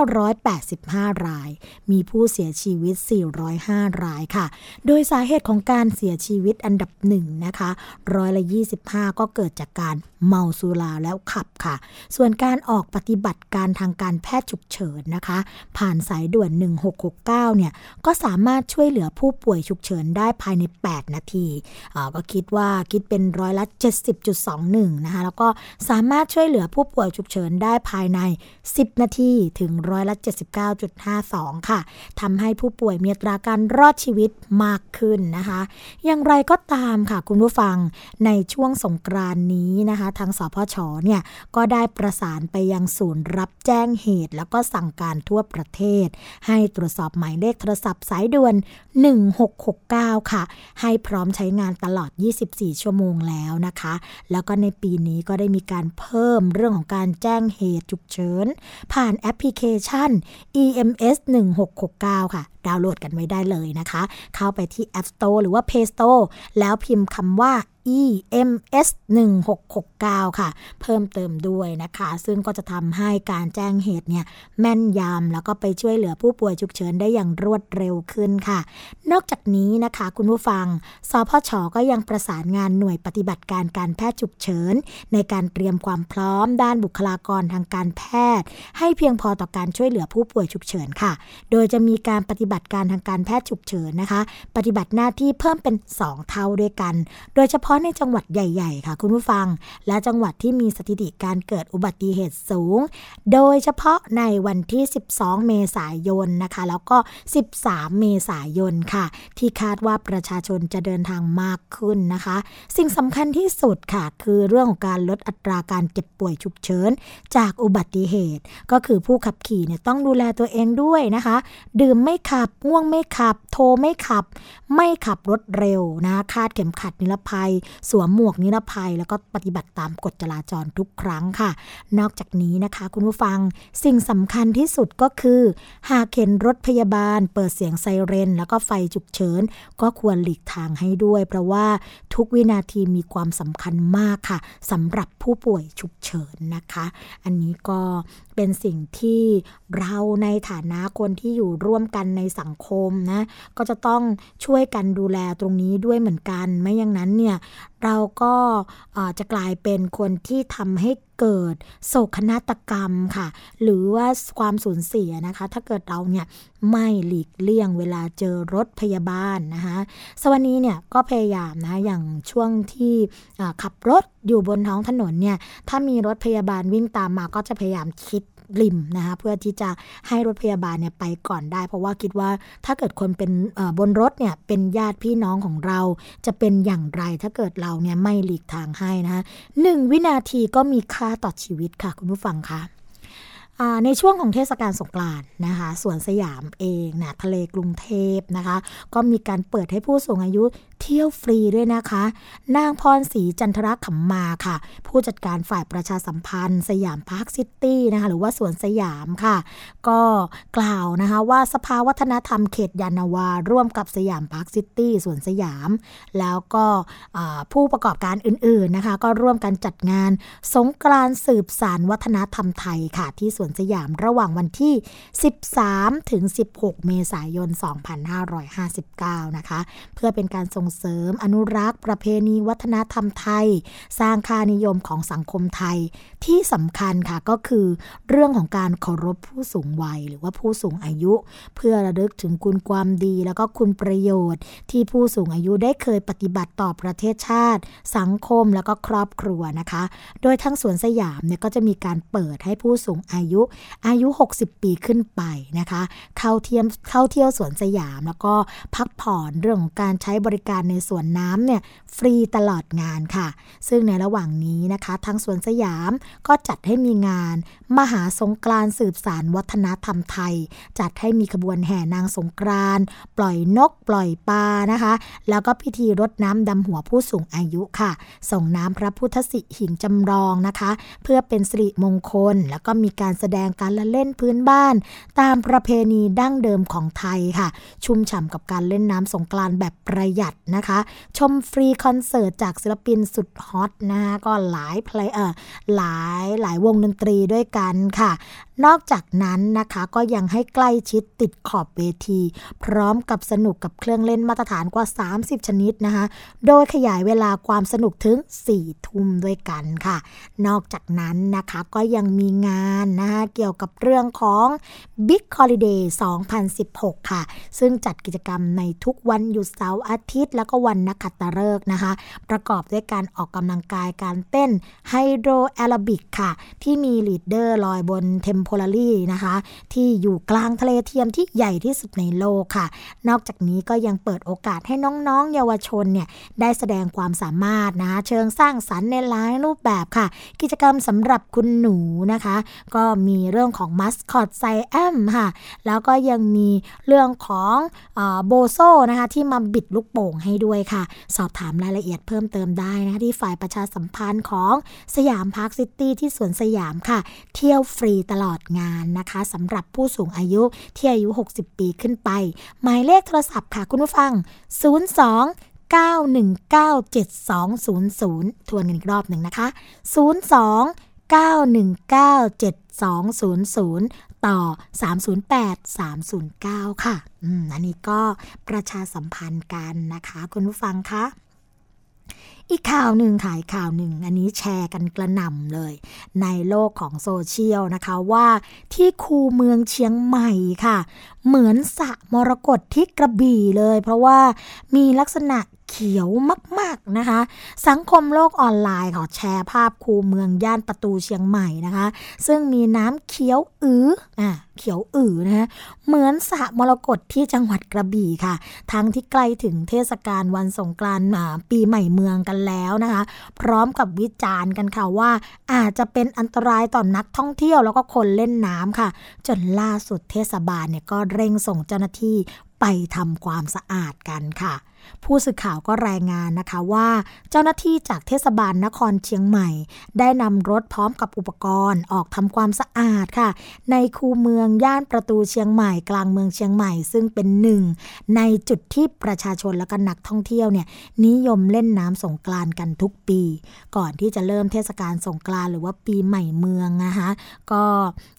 3,985 ราย มีผู้เสียชีวิต 405 รายค่ะ โดยสาเหตุของการเสียชีวิตอันดับหนึ่งนะคะร้อยละ 25 ก็เกิดจากการเมาสุราแล้วขับค่ะ ส่วนการออกปฏิบัติการทางการแพทย์ฉุกเฉินนะคะ ผ่านสายด่วน 1669 เนี่ย ก็สามารถช่วยเหลือผู้ป่วยฉุกเฉินได้ภายใน 8 นาทีก็คิดว่าคิดเป็นร้อยละ 70.21 นะคะ แล้วก็สามารถช่วยเหลือผู้ป่วยฉุกเฉินได้ภายใน 10 นาทีถึงร้อยละ 79.52 ค่ะทำให้ผู้ป่วยมีอัตราการรอดชีวิตมากขึ้นนะคะ อย่างไรก็ตามค่ะคุณผู้ฟังในช่วงสงกรานนี้นะคะ ทางสพชเนี่ยก็ได้ประสานไปยังศูนย์รับแจ้งเหตุ แล้วก็สั่งการทั่วประเทศ ให้ตรวจสอบหมายเลขโทรศัพท์สายด่วน -19 ค่ะ ให้พร้อมใช้งานตลอด 24 ชั่วโมงแล้วนะคะ แล้วก็ในปีนี้ก็ได้มีการเพิ่มเรื่องของการแจ้งเหตุฉุกเฉิน ผ่านแอปพลิเคชัน EMS 1669 ค่ะดาวน์โหลดกันไว้ได้เลยนะคะ เข้าไปที่ App Store หรือว่า Play Store แล้วพิมพ์คำว่า EMS 1669 ค่ะ เพิ่มเติมด้วยนะคะ ซึ่งก็จะทำให้การแจ้งเหตุเนี่ย แม่นยำแล้วก็ไปช่วยเหลือผู้ป่วยฉุกเฉินได้อย่างรวดเร็วขึ้นค่ะ นอกจากนี้นะคะคุณผู้ฟัง สพช ก็ยังประสานงานหน่วยปฏิบัติการการแพทย์ฉุกเฉิน ในการเตรียมความพร้อมด้านบุคลากรทางการแพทย์ ให้เพียงพอต่อการช่วยเหลือผู้ป่วยฉุกเฉินค่ะ โดยจะมีการปฏิบัติการทางการแพทย์ฉุกเฉินนะคะ ปฏิบัติหน้าที่เพิ่มเป็น 2 เท่าด้วยกัน โดยเฉพาะในจังหวัดใหญ่ๆ ค่ะ คุณผู้ฟัง และจังหวัดที่มีสถิติการเกิดอุบัติเหตุสูง โดยเฉพาะในวันที่ 12 เมษายนนะคะ แล้วก็ 13 เมษายนค่ะ ที่คาดว่าประชาชนจะเดินทางมากขึ้นนะคะ สิ่งสำคัญที่สุดค่ะ คือเรื่องของการลดอัตราการเจ็บป่วยฉุกเฉินจากอุบัติเหตุ ก็คือผู้ขับขี่เนี่ยต้องดูแลตัวเองด้วยนะคะ ดื่มไม่ขับับง่วงไม่ขับ โทรไม่ขับ ไม่ขับรถเร็วนะคาดเข็มขัดนิรภัย สวมหมวกนิรภัย แล้วก็ปฏิบัติตามกฎจราจรทุกครั้งค่ะ นอกจากนี้นะคะ คุณผู้ฟังสิ่งสำคัญที่สุดก็คือ หากเห็นรถพยาบาล เปิดเสียงไซเรน แล้วก็ไฟฉุกเฉิน ก็ควรหลีกทางให้ด้วย เพราะว่าทุกวินาทีมีความสำคัญมากค่ะสำหรับผู้ป่วยฉุกเฉินนะคะ อันนี้ก็ เป็นสิ่งที่เราในฐานะคนที่อยู่ร่วมกันในสังคมนะก็จะต้องช่วยกันดูแลตรงนี้ด้วยเหมือนกัน ไม่อย่างนั้นเนี่ย เราก็จะกลายเป็นคนที่ทำให้เกิดโศกนาฏกรรมค่ะ หรือว่าความสูญเสียนะคะ ถ้าเกิดเราเนี่ยไม่หลีกเลี่ยงเวลาเจอรถพยาบาลนะคะสวันนี้เนี่ยก็พยายามนะอย่างช่วงที่ขับรถอยู่บนท้องถนนเนี่ยถ้ามีรถพยาบาลวิ่งตามมาก็จะพยายามคิด ริมนะคะเพื่อที่จะให้รถพยาบาลเนี่ยไปก่อนได้ เพราะว่าคิดว่าถ้าเกิดคนเป็นบนรถเนี่ยเป็นญาติพี่น้องของเรา จะเป็นอย่างไรถ้าเกิดเราเนี่ยไม่หลีกทางให้นะคะหนึ่งวินาทีก็มีค่าต่อชีวิตค่ะ คุณผู้ฟังคะ ในช่วงของเทศกาลสงกรานต์นะคะสวนสยามเองนะทะเลกรุงเทพนะคะ ก็มีการเปิดให้ผู้สูงอายุเที่ยวฟรีด้วยนะคะ นางพรศรีจันทรขำมาค่ะ ผู้จัดการฝ่ายประชาสัมพันธ์ สยามพาร์คซิตี้นะคะ หรือว่าสวนสยามค่ะ ก็กล่าวนะคะว่าสภาวัฒนธรรมเขตยานาวา ร่วมกับสยามพาร์คซิตี้สวนสยาม แล้วก็ผู้ประกอบการอื่นๆนะคะ ก็ร่วมกันจัดงานสงกรานต์สืบสานวัฒนธรรมไทยค่ะที่สวนสยามระหว่างวันที่ 13 ถึง 16 เมษายน 2559 นะคะ เพื่อเป็นการส่งเสริมอนุรักษ์ ประเพณีวัฒนธรรมไทย สร้างค่านิยมของสังคมไทยที่สำคัญค่ะก็คือเรื่องของการเคารพผู้สูงวัย หรือว่าผู้สูงอายุ เพื่อระลึกถึงคุณความดี แล้วก็คุณประโยชน์ ที่ผู้สูงอายุได้เคยปฏิบัติต่อประเทศชาติ สังคมแล้วก็ครอบครัวนะคะ โดยทั้งสวนสยามเนี่ยก็จะมีการเปิดให้ผู้สูงอายุอายุ 60 ปีขึ้นไปนะคะ เข้าเที่ยวเข้าเที่ยวสวนสยามแล้วก็พักผ่อนเรื่องของการใช้บริการในสวนน้ำเนี่ยฟรีตลอดงานค่ะ ซึ่งในระหว่างนี้นะคะทางสวนสยามก็จัดให้มีงาน มหาสงกรานสืบสารวัฒนธรรมไทย จัดให้มีขบวนแห่นางสงกรานปล่อยนกปล่อยปลานะคะ แล้วก็พิธีรดน้ำดำหัวผู้สูงอายุค่ะ ส่งน้ำพระพุทธสิหิงจำลองนะคะ เพื่อเป็นสิริมงคลแล้วก็มีการแสดงการละเล่นพื้นบ้าน ตามประเพณีดั้งเดิมของไทยค่ะ ชุ่มฉ่ำกับการเล่นน้ำสงกรานต์แบบประหยัดนะคะ ชมฟรีคอนเสิร์ตจากศิลปินสุดฮอตนะคะก็หลายเพลงเออหลายหลายวงดนตรีด้วยกันค่ะ นอกจากนั้นนะคะก็ยังให้ใกล้ชิดติดขอบเวที พร้อมกับสนุกกับเครื่องเล่นมาตรฐานกว่า 30 ชนิดนะคะ โดยขยายเวลาความสนุกถึง 4 ทุ่มด้วยกันค่ะ นอกจากนั้นนะคะก็ยังมีงานนะคะเกี่ยวกับเรื่องของ Big Holiday 2016 ค่ะ ซึ่งจัดกิจกรรมในทุกวันหยุดเสาร์อาทิตย์ แล้วก็วันนักขัตฤกษ์นะคะ ประกอบด้วยการออกกำลังกายการเต้น hydro aerobic ค่ะ ที่มี leader ลอยบน temporary นะคะ ที่อยู่กลางทะเลเทียมที่ใหญ่ที่สุดในโลกค่ะ นอกจากนี้ก็ยังเปิดโอกาสให้น้องๆ เยาวชนเนี่ยได้แสดงความสามารถนะคะเชิงสร้างสรรค์ในหลายรูปแบบค่ะ กิจกรรมสำหรับคุณหนูนะคะ ก็มีเรื่องของมัสคอตไซแอมค่ะ แล้วก็ยังมีเรื่องของโบโซนะคะที่มาบิดลูกโป่งให้ด้วยค่ะ สอบถามรายละเอียดเพิ่มเติมได้นะคะที่ฝ่ายประชาสัมพันธ์ของสยามพาร์คซิตี้ที่สวนสยามค่ะ เที่ยวฟรีตลอดงานนะคะสำหรับผู้สูงอายุที่อายุ 60 ปีขึ้นไป หมายเลขโทรศัพท์ค่ะคุณผู้ฟัง 02 9197200 ทวนกันอีกรอบหนึ่งนะคะ 02 9197200 ต่อ 308 309 ค่ะ อืม อันนี้ก็ประชาสัมพันธ์กันนะคะ คุณผู้ฟังคะ อีกข่าวหนึ่งขายข่าวหนึ่ง อันนี้แชร์กันกระหน่ำเลย ในโลกของโซเชียลนะคะว่าที่คูเมืองเชียงใหม่ค่ะ เหมือนสระมรกตที่กระบี่เลย เพราะว่ามีลักษณะ เขียวมากๆนะคะ สังคมโลกออนไลน์เขอแชร์ภาพคูเมืองย่านประตูเชียงใหม่นะคะ ซึ่งมีน้ำเขียวอืออะเขียวอือนะคะเหมือนสระมรกตที่จังหวัดกระบี่ค่ะ ทั้งที่ใกล้ถึงเทศกาลวันสงกรานต์ปีใหม่เมืองกันแล้วนะคะ พร้อมกับวิจารณ์กันค่ะว่า อาจจะเป็นอันตรายต่อนนักท่องเที่ยวแล้วก็คนเล่นน้ำค่ะ จนล่าสุดเทศบาลเนี่ยก็เร่งส่งเจ้าหน้าที่ไปทำความสะอาดกันค่ะ ผู้สื่อข่าวก็รายงานนะคะว่า เจ้าหน้าที่จากเทศบาลนครเชียงใหม่ ได้นำรถพร้อมกับอุปกรณ์ออกทำความสะอาดค่ะ ในคูเมืองย่านประตูเชียงใหม่กลางเมืองเชียงใหม่ ซึ่งเป็นหนึ่งในจุดที่ประชาชนและก็นักท่องเที่ยวเนี่ยนิยมเล่นน้ำสงกรานกันทุกปี ก่อนที่จะเริ่มเทศกาลสงกรานหรือว่าปีใหม่เมืองนะคะก็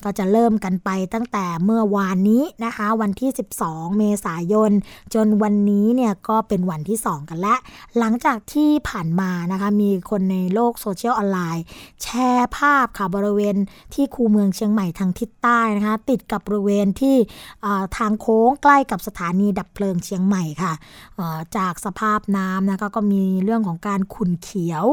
ก็จะเริ่มกันไปตั้งแต่เมื่อวานนี้นะคะ วันที่ 12 เมษายน จนวันนี้เนี่ยก็เป็นวันที่ 2 กันแล้วหลังจากที่ผ่านมานะคะมีคนในโลกโซเชียลออนไลน์ แชร์ภาพค่ะบริเวณที่คูเมืองเชียงใหม่ทางทิศใต้นะคะติดกับบริเวณที่ทางโค้งใกล้กับสถานีดับเพลิงเชียงใหม่ค่ะจากสภาพน้ำนะคะก็มีเรื่องของการขุ่นเขียว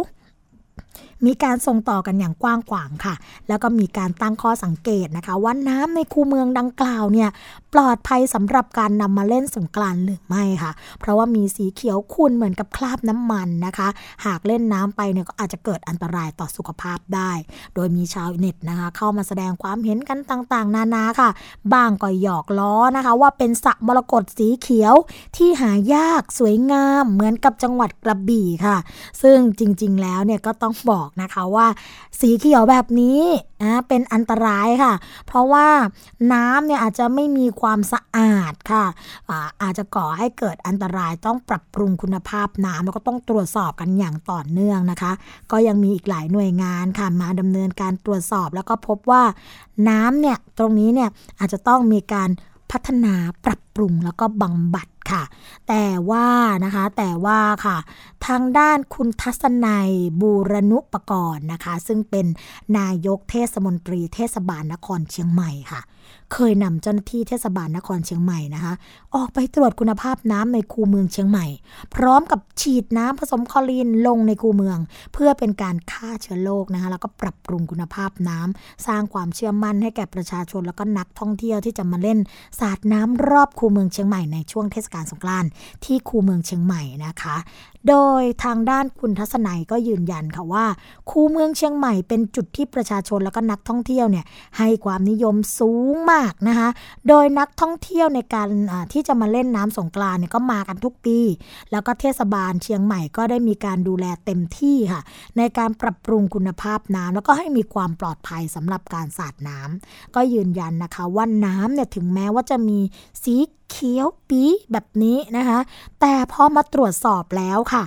มีการส่งต่อกันอย่างกว้างขวางค่ะ แล้วก็มีการตั้งข้อสังเกตนะคะ ว่าน้ำในคูเมืองดังกล่าวเนี่ยปลอดภัยสำหรับการนำมาเล่นสงกรานหรือไม่ค่ะ เพราะว่ามีสีเขียวขุ่นเหมือนกับคราบน้ำมันนะคะ หากเล่นน้ำไปเนี่ยก็อาจจะเกิดอันตรายต่อสุขภาพได้ โดยมีชาวเน็ตนะคะ เข้ามาแสดงความเห็นกันต่างๆ นานาค่ะ บางก็หยอกล้อนะคะ ว่าเป็นสระมรกตสีเขียวที่หายากสวยงามเหมือนกับจังหวัดกระบี่ค่ะ ซึ่งจริงๆแล้วเนี่ยก็ต้องบอกนะคะว่า สีเขียวแบบนี้นะเป็นอันตรายค่ะ เพราะว่าน้ำเนี่ยอาจจะไม่มีความสะอาดค่ะอาอาจจะก่อให้เกิดอันตรายต้องปรับปรุงคุณภาพน้ำแล้วก็ต้องตรวจสอบกันอย่างต่อเนื่องนะคะ ก็ยังมีอีกหลายหน่วยงานค่ะมาดำเนินการตรวจสอบ แล้วก็พบว่าน้ำเนี่ยตรงนี้เนี่ยอาจจะต้องมีการพัฒนาปรับปรุงแล้วก็บำบัด ค่ะ แต่ว่านะคะแต่ว่าค่ะ ทางด้านคุณทัศนัยบูรณุปกรณ์นะคะ ซึ่งเป็นนายกเทศมนตรีเทศบาลนครเชียงใหม่ค่ะ เคยนำเจ้าหน้าที่เทศบาลนครเชียงใหม่นะคะ ออกไปตรวจคุณภาพน้ำในคูเมืองเชียงใหม่ พร้อมกับฉีดน้ำผสมคลอรีนลงในคูเมือง เพื่อเป็นการฆ่าเชื้อโรคนะคะแล้วก็ปรับปรุงคุณภาพน้ำสร้างความเชื่อมั่นให้แก่ประชาชนแล้วก็นักท่องเที่ยวที่จะมาเล่นสาดน้ำรอบคูเมืองเชียงใหม่ในช่วงเทศกาลสงกรานต์ที่คูเมืองเชียงใหม่นะคะโดยทางด้านคุณทัศนัยก็ยืนยันค่ะว่า คูเมืองเชียงใหม่เป็นจุดที่ประชาชนแล้วก็นักท่องเที่ยวเนี่ยให้ความนิยมสูงมากนะคะ โดยนักท่องเที่ยวในการที่จะมาเล่นน้ำสงกรานเนี่ยก็มากันทุกปี แล้วก็เทศบาลเชียงใหม่ก็ได้มีการดูแลเต็มที่ค่ะ ในการปรับปรุงคุณภาพน้ำแล้วก็ให้มีความปลอดภัยสำหรับการสาดน้ำก็ยืนยันนะคะว่าน้ำเนี่ยถึงแม้ว่าจะมีสีเขียวปีแบบนี้นะคะ แต่พอมาตรวจสอบแล้วค่ะ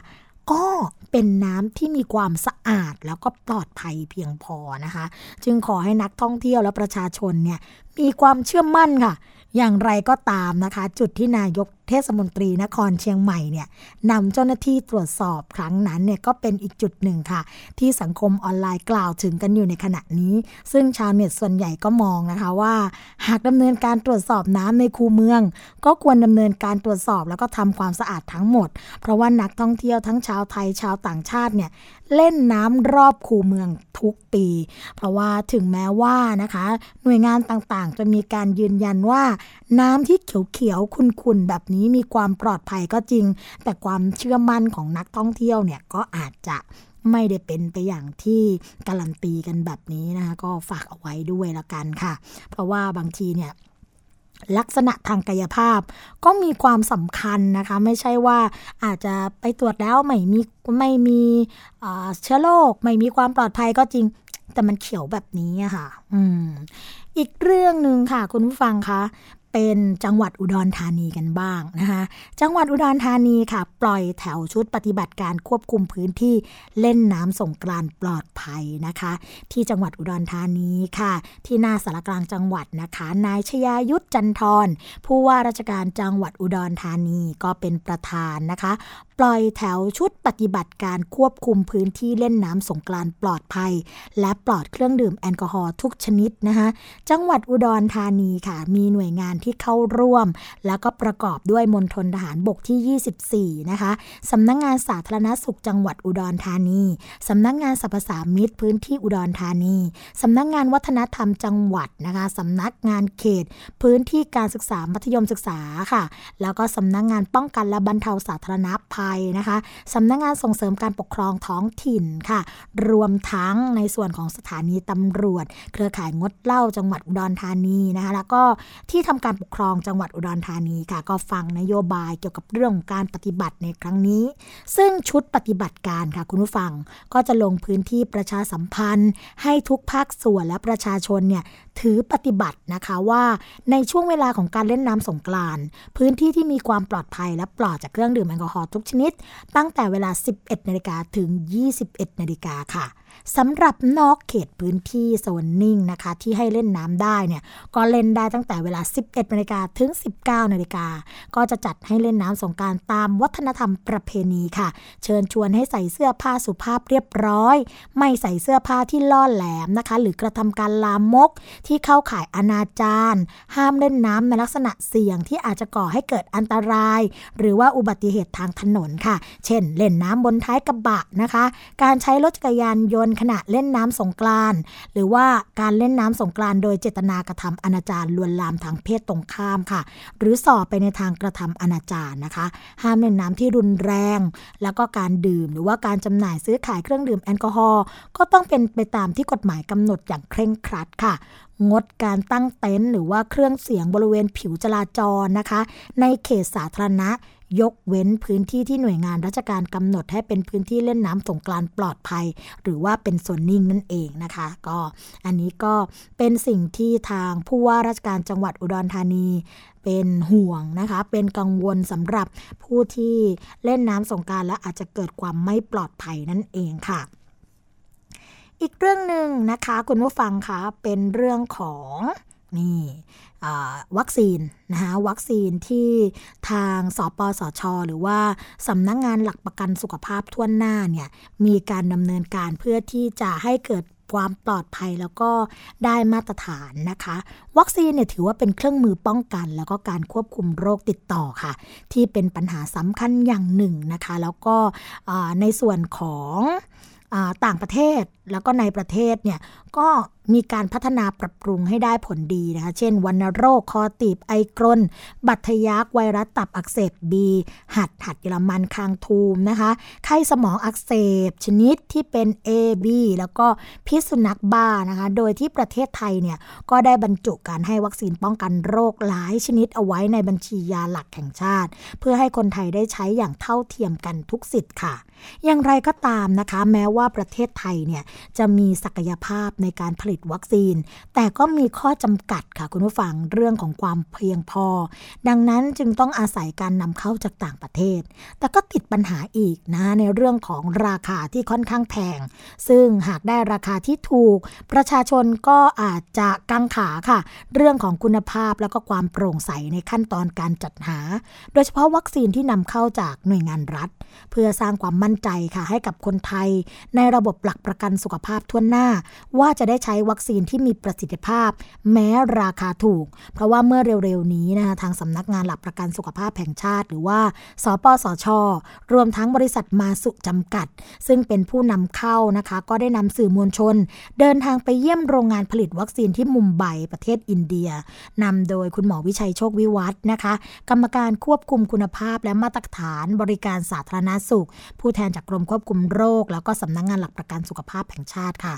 ก็เป็นน้ำที่มีความสะอาดแล้วก็ปลอดภัยเพียงพอนะคะ จึงขอให้นักท่องเที่ยวและประชาชนเนี่ยมีความเชื่อมั่นค่ะ อย่างไรก็ตามนะคะ จุดที่นายก เทศมนตรีนครเชียงใหม่เนี่ยนำเจ้าหน้าที่ตรวจสอบครั้งนั้นเนี่ยก็เป็นอีกจุดหนึ่งค่ะ ที่สังคมออนไลน์กล่าวถึงกันอยู่ในขณะนี้ ซึ่งชาวเน็ตส่วนใหญ่ก็มองนะคะว่า หากดำเนินการตรวจสอบน้ำในคูเมือง ก็ควรดำเนินการตรวจสอบแล้วก็ทำความสะอาดทั้งหมด เพราะว่านักท่องเที่ยวทั้งชาวไทยชาวต่างชาติเนี่ยเล่นน้ำรอบคูเมืองทุกปี เพราะว่าถึงแม้ว่านะคะ หน่วยงานต่างๆ จะมีการยืนยันว่า น้ำที่เขียวๆขุ่นๆแบบนี้มีความปลอดภัยก็จริง แต่ความเชื่อมั่นของนักท่องเที่ยวเนี่ยก็อาจจะไม่ได้เป็นไปอย่างที่การันตีกันแบบนี้นะคะก็ฝากเอาไว้ด้วยละกันค่ะ เพราะว่าบางทีเนี่ยลักษณะทางกายภาพก็มีความสำคัญนะคะ ไม่ใช่ว่าอาจจะไปตรวจแล้วไม่มีไม่มีเชื้อโรคไม่มีความปลอดภัยก็จริง แต่มันเขียวแบบนี้ค่ะ อืมอีกเรื่องหนึ่งค่ะ คุณผู้ฟังคะ เป็นจังหวัดอุดรธานีกันบ้างนะคะจังหวัดอุดรธานีค่ะ ปล่อยแถวชุดปฏิบัติการควบคุมพื้นที่เล่นน้ำสงกรานปลอดภัยนะคะ ที่จังหวัดอุดรธานีค่ะ ที่หน้าสารกลางจังหวัดนะคะ นายชยายุทธจันทร์ผู้ว่าราชการจังหวัดอุดรธานีก็เป็นประธานนะคะ ปล่อยแถวชุดปฏิบัติการควบคุมพื้นที่เล่นน้ำสงกรานปลอดภัย และปลอดเครื่องดื่มแอลกอฮอล์ทุกชนิดนะคะจังหวัดอุดรธานีค่ะ มีหน่วยงานที่เข้าร่วม แล้วก็ประกอบด้วยมณฑลทหารบกที่ 24 นะคะสำนักงงานสาธารณสุขจังหวัดอุดรธานีสำนักงงานสรรพสามิตพื้นที่อุดรธานีสำนักงงานวัฒนธรรมจังหวัดนะคะสำนักงานเขต พื้นที่การศึกษามัธยมศึกษาค่ะ แล้วก็สำนักงงานป้องกันและบรรเทาสาธารณภัยนะคะสำนักงงานส่งเสริมการปกครองท้องถิ่นค่ะ รวมทั้งในส่วนของสถานีตำรวจ เครือข่ายงดเหล้าจังหวัดอุดรธานีนะคะแล้วก็ที่ทำการปกครองจังหวัดอุดรธานีค่ะ ก็ฟังนโยบายเกี่ยวกับเรื่องการปฏิบัติในครั้งนี้ ซึ่งชุดปฏิบัติการค่ะคุณผู้ฟังก็จะลงพื้นที่ประชาสัมพันธ์ ให้ทุกภาคส่วนและประชาชนเนี่ยถือปฏิบัตินะคะว่าในช่วงเวลาของการเล่นน้ำสงกรานต์พื้นที่ที่มีความปลอดภัยและปลอดจากเครื่องดื่มแอลกอฮอล์ทุกชนิด ตั้งแต่เวลา 11นาฬิกาถึง 21นาฬิกาค่ะ สำหรับนอกเขตพื้นที่โซนนิ่งนะคะ ที่ให้เล่นน้ำได้เนี่ยก็เล่นได้ตั้งแต่เวลา 11นาฬิกาถึง 19นาฬิกาก็จะจัดให้เล่นน้ำสงการตามวัฒนธรรมประเพณีค่ะ เชิญชวนให้ใส่เสื้อผ้าสุภาพเรียบร้อย ไม่ใส่เสื้อผ้าที่ล่อแหลมนะคะ หรือกระทำการลามก ที่เข้าข่ายอนาจารห้ามเล่นน้ำในลักษณะเสี่ยงที่อาจจะก่อให้เกิดอันตราย หรือว่าอุบัติเหตุทางถนนค่ะ เช่น เล่นน้ำบนท้ายกระบะนะคะ การใช้รถจักรยานยนต์ขณะเล่นน้ำสงกรานหรือว่าการเล่นน้ำสงกรานโดยเจตนากระทำอนาจารลวนลามทางเพศตรงข้ามค่ะ หรือส่อไปในทางกระทำอนาจารนะคะ ห้ามเล่นน้ำที่รุนแรง แล้วก็การดื่มหรือว่าการจำหน่ายซื้อขายเครื่องดื่มแอลกอฮอล์ก็ต้องเป็นไปตามที่กฎหมายกำหนดอย่างเคร่งครัดค่ะงดการตั้งเต็นท์หรือว่าเครื่องเสียงบริเวณผิวจราจรนะคะ ในเขตสาธารณะ ยกเว้นพื้นที่ที่หน่วยงานราชการกำหนดให้เป็นพื้นที่เล่นน้ำสงกรานปลอดภัย หรือว่าเป็นโซนนิ่งนั่นเองนะคะ ก็อันนี้ก็เป็นสิ่งที่ทางผู้ว่าราชการจังหวัดอุดรธานี เป็นห่วงนะคะ เป็นกังวลสำหรับผู้ที่เล่นน้ำสงการและอาจจะเกิดความไม่ปลอดภัยนั่นเองค่ะอีกเรื่องหนึ่งนะคะ คุณผู้ฟังคะเป็นเรื่องของ นี่วัคซีนนะคะวัคซีนที่ทางสปสช หรือว่าสำนักงงานหลักประกันสุขภาพทั่วหน้าเนี่ยมีการดำเนินการเพื่อที่จะให้เกิดความปลอดภัยแล้วก็ได้มาตรฐานนะคะ วัคซีนเนี่ยถือว่าเป็นเครื่องมือป้องกัน แล้วก็การควบคุมโรคติดต่อค่ะ ที่เป็นปัญหาสำคัญอย่างหนึ่งนะคะ แล้วก็ในส่วนของต่างประเทศแล้วก็ในประเทศเนี่ยก็มีการพัฒนาปรับปรุงให้ได้ผลดีนะคะ เช่นวัณโรค คอตีบ ไอกรน บัตทยักไวรัสตับอักเสบบี หัดหัดเยอรมันคางทูมนะคะ ไข้สมองอักเสบ ชนิดที่เป็น A B แล้วก็พิษสุนัขบ้านะคะ โดยที่ประเทศไทยเนี่ย ก็ได้บรรจุการให้วัคซีนป้องกันโรคหลายชนิดเอาไว้ในบัญชียาหลักแห่งชาติ เพื่อให้คนไทยได้ใช้อย่างเท่าเทียมกันทุกสิทธิ์ค่ะ อย่างไรก็ตามนะคะ แม้ว่าประเทศไทยเนี่ยจะมีศักยภาพในการผลิตวัคซีน แต่ก็มีข้อจำกัดค่ะคุณผู้ฟังเรื่องของความเพียงพอ ดังนั้นจึงต้องอาศัยการนำเข้าจากต่างประเทศ แต่ก็ติดปัญหาอีกนะในเรื่องของราคาที่ค่อนข้างแพง ซึ่งหากได้ราคาที่ถูก ประชาชนก็อาจจะกังขาค่ะ เรื่องของคุณภาพแล้วก็ความโปร่งใสในขั้นตอนการจัดหา โดยเฉพาะวัคซีนที่นำเข้าจากหน่วยงานรัฐ เพื่อสร้างความมั่นใจค่ะให้กับคนไทย ในระบบหลักประกันสุขภาพทั่วหน้า ว่าจะได้ใช้วัคซีนที่มีประสิทธิภาพ แม้ราคาถูก เพราะว่าเมื่อเร็วๆนี้นะคะทางสำนักงานหลักประกันสุขภาพแห่งชาติ หรือว่า สปสช รวมทั้งบริษัทมาสุจำกัด ซึ่งเป็นผู้นำเข้านะคะ ก็ได้นำสื่อมวลชน เดินทางไปเยี่ยมโรงงานผลิตวัคซีนที่มุมไบประเทศอินเดียนำโดยคุณหมอวิชัยโชควิวัฒนะคะ กรรมการควบคุมคุณภาพและมาตรฐานบริการสาธารณสุข ผู้แทนจากกรมควบคุมโรค แล้วก็สำนักงงานหลักประกันสุขภาพแห่งชาติค่ะ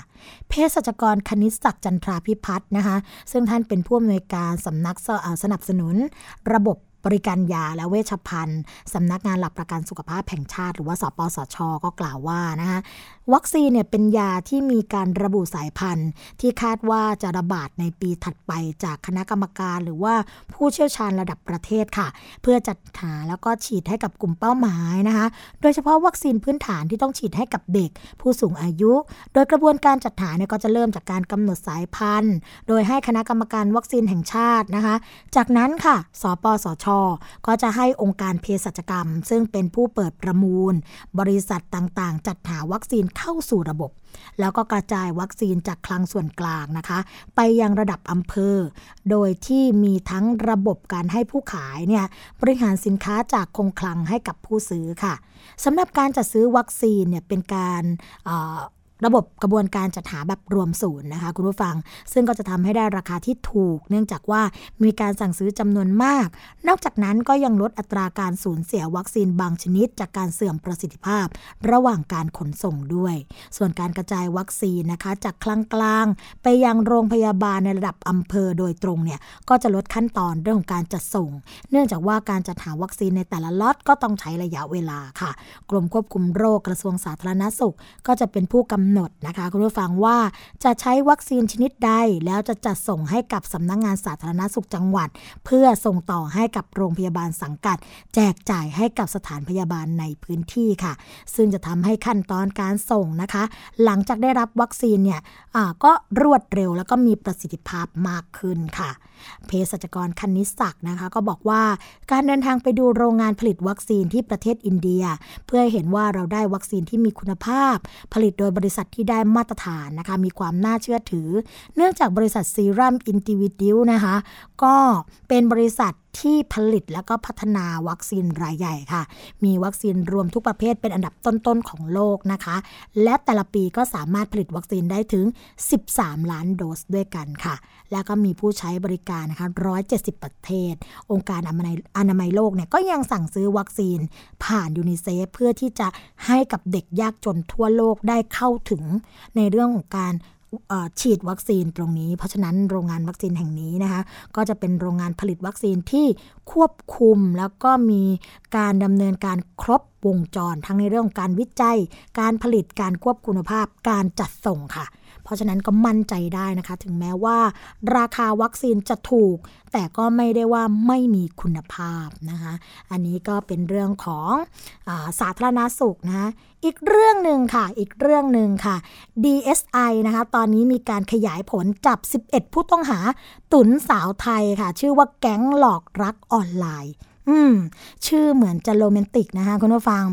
เภสัชกรคณิตศักดิ์จันทราพิพัฒน์นะคะ ซึ่งท่านเป็นผู้อำนวยการสำนักสนับสนุนระบบบริการยาและเวชภัณฑ์สำนักงานหลักประกันสุขภาพแห่งชาติ หรือว่าสปสช ก็กล่าวว่านะคะ วัคซีนเนี่ยเป็นยาที่มีการระบุสายพันธุ์ ที่คาดว่าจะระบาดในปีถัดไปจากคณะกรรมการ หรือว่าผู้เชี่ยวชาญระดับประเทศค่ะ เพื่อจัดหาแล้วก็ฉีดให้กับกลุ่มเป้าหมายนะคะ โดยเฉพาะวัคซีนพื้นฐานที่ต้องฉีดให้กับเด็ก ผู้สูงอายุ โดยกระบวนการจัดหาเนี่ยก็จะเริ่มจากการกำหนดสายพันธุ์ โดยให้คณะกรรมการวัคซีนแห่งชาตินะคะ จากนั้นค่ะ สปสช ก็จะให้องค์การเภสัชกรรม ซึ่งเป็นผู้เปิดประมูล บริษัทต่างๆ จัดหาวัคซีนเข้าสู่ระบบ แล้วก็กระจายวัคซีนจากคลังส่วนกลางนะคะ ไปยังระดับอำเภอ โดยที่มีทั้งระบบการให้ผู้ขายเนี่ยบริหารสินค้าจากคงคลังให้กับผู้ซื้อค่ะสำหรับการจัดซื้อวัคซีนเนี่ยเป็นการ ระบบกระบวนการจัดหาแบบรวมศูนย์นะคะคุณผู้ฟัง ซึ่งก็จะทำให้ได้ราคาที่ถูก เนื่องจากว่ามีการสั่งซื้อจำนวนมาก นอกจากนั้นก็ยังลดอัตราการสูญเสียวัคซีนบางชนิด จากการเสื่อมประสิทธิภาพ ระหว่างการขนส่งด้วย ส่วนการกระจายวัคซีนนะคะ จากคลังกลางไปยังโรงพยาบาลในระดับอำเภอโดยตรงเนี่ยก็จะลดขั้นตอนเรื่องของการจัดส่ง เนื่องจากว่าการจัดหาวัคซีนในแต่ละล็อตก็ต้องใช้ระยะเวลาค่ะ กรมควบคุมโรคกระทรวงสาธารณสุข ก็จะเป็นผู้กำหนดนะคะคุณผู้ฟังว่าจะใช้วัคซีนชนิดใด แล้วจะจัดส่งให้กับสำนักงงานสาธารณสุขจังหวัด เพื่อส่งต่อให้กับโรงพยาบาลสังกัด แจกจ่ายให้กับสถานพยาบาลในพื้นที่ค่ะ ซึ่งจะทำให้ขั้นตอนการส่งนะคะ หลังจากได้รับวัคซีนเนี่ยก็รวดเร็วแล้วก็มีประสิทธิภาพมากขึ้นค่ะเภสัชกรคณิศักนะคะก็บอกว่าการเดินทางไปดูโรงงานผลิตวัคซีนที่ประเทศอินเดีย เพื่อเห็นว่าเราได้วัคซีนที่มีคุณภาพ ผลิตโดยบริษัทที่ได้มาตรฐานนะคะมีความน่าเชื่อถือ เนื่องจากบริษัทซีรัมอินทิวิดิวนะคะก็เป็นบริษัทที่ผลิตแล้วก็พัฒนาวัคซีนรายใหญ่ค่ะ มีวัคซีนรวมทุกประเภทเป็นอันดับต้นๆของโลกนะคะ และแต่ละปีก็สามารถผลิตวัคซีนได้ถึง 13 ล้านโดสด้วยกันค่ะ แล้วก็มีผู้ใช้บริการนะคะ170 ประเทศ องค์การอนามัยอนามัยโลกเนี่ยก็ยังสั่งซื้อวัคซีนผ่านยูนิเซฟเพื่อที่จะให้กับเด็กยากจนทั่วโลกได้เข้าถึงในเรื่องของการฉีดวัคซีนตรงนี้ เพราะฉะนั้นโรงงานวัคซีนแห่งนี้นะคะ ก็จะเป็นโรงงานผลิตวัคซีนที่ควบคุมแล้วก็มีการดำเนินการครบวงจร ทั้งในเรื่องการวิจัย การผลิตการควบคุณภาพ การจัดส่งค่ะ เพราะฉะนั้นก็มั่นใจได้นะคะ ถึงแม้ว่า ราคาวัคซีนจะถูก แต่ก็ไม่ได้ว่าไม่มีคุณภาพนะคะ อันนี้ก็เป็นเรื่องของอาสาธารณาสุขนะะอีกเรื่องหนึ่งค่ะ อีกเรื่องหนึ่งค่ะ DSI นะคะ ตอนนี้มีการขยายผลจับ 11 ผู้ต้องหา ตุนสาวไทยค่ะ ชื่อว่าแก๊งหลอกรักออนไลน์ อืม ชื่อเหมือนจะโรแมนติกนะคะคุณผู้ฟัง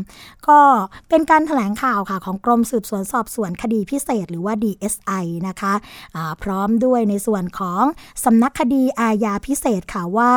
ก็เป็นการถแถลงข่าวค่ะ ของกรมสืบสวนสอบสวนคดีพิเศษหรือว่า DSI นะคะะพร้อมด้วยในส่วนของสำนักคดีอาญาพิเศษค่ะว่า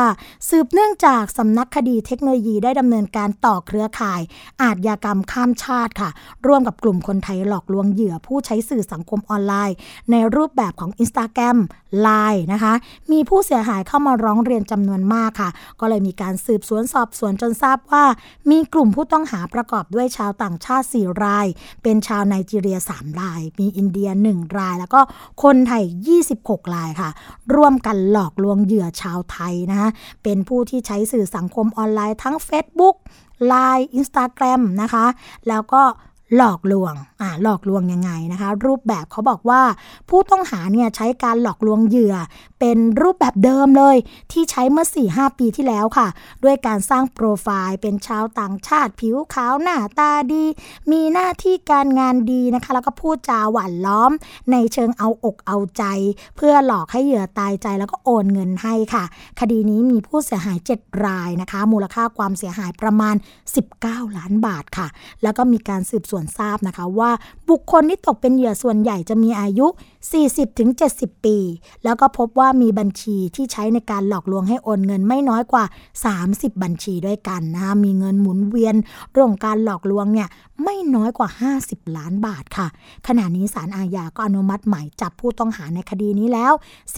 สืบเนื่องจากสำนักคดีเทคโนโลยีได้ดำเนินการต่อเครือข่าย อาชญากรรมข้ามชาติค่ะ ร่วมกับกลุ่มคนไทยหลอกลวงเหยื่อผู้ใช้สื่อสังคมออนไลน์ ในรูปแบบของ Instagram ไลน์นะคะ มีผู้เสียหายเข้ามาร้องเรียนจำนวนมากค่ะ ก็เลยมีการสืบสวนสอบสวนจนทราบว่า มีกลุ่มผู้ต้องหาประกอบด้วยชาวต่างชาติ 4 ราย เป็นชาวไนจีเรีย 3 ราย มีอินเดีย 1 ราย แล้วก็คนไทย 26 รายค่ะ ร่วมกันหลอกลวงเหยื่อชาวไทยนะคะเป็นผู้ที่ใช้สื่อสังคมออนไลน์ทั้ง Facebook ไลน์ Instagram นะคะ แล้วก็ หลอกลวง อ่า หลอกลวงยังไงนะคะ รูปแบบเขาบอกว่า ผู้ต้องหาเนี่ยใช้การหลอกลวงเหยื่อ เป็นรูปแบบเดิมเลย ที่ใช้เมื่อ 4-5 ปีที่แล้วค่ะ ด้วยการสร้างโปรไฟล์ เป็นชาวต่างชาติผิวขาวหน้าตาดี มีหน้าที่การงานดีนะคะ แล้วก็พูดจาหวานล้อม ในเชิงเอาอกเอาใจ เพื่อหลอกให้เหยื่อตายใจแล้วก็โอนเงินให้ค่ะ คดีนี้มีผู้เสียหาย 7 รายนะคะ มูลค่าความเสียหายประมาณ 19 ล้านบาทค่ะ แล้วก็มีการสืบสวนวนทราบนะคะว่าบุคคลที่ตกเป็นเหยื่อส่วนใหญ่จะมีอายุ 40-70 ปี แล้วก็พบว่ามีบัญชีที่ใช้ในการหลอกลวงให้โอนเงินไม่น้อยกว่า 30 บัญชีด้วยกันนะคะมีเงินหมุนเวียนเรื่องการหลอกลวงเนี่ยไม่น้อยกว่า 50 ล้านบาทค่ะ ขณะนี้ศาลอาญาก็อนุมัติหมายจับผู้ต้องหาในคดีนี้แล้ว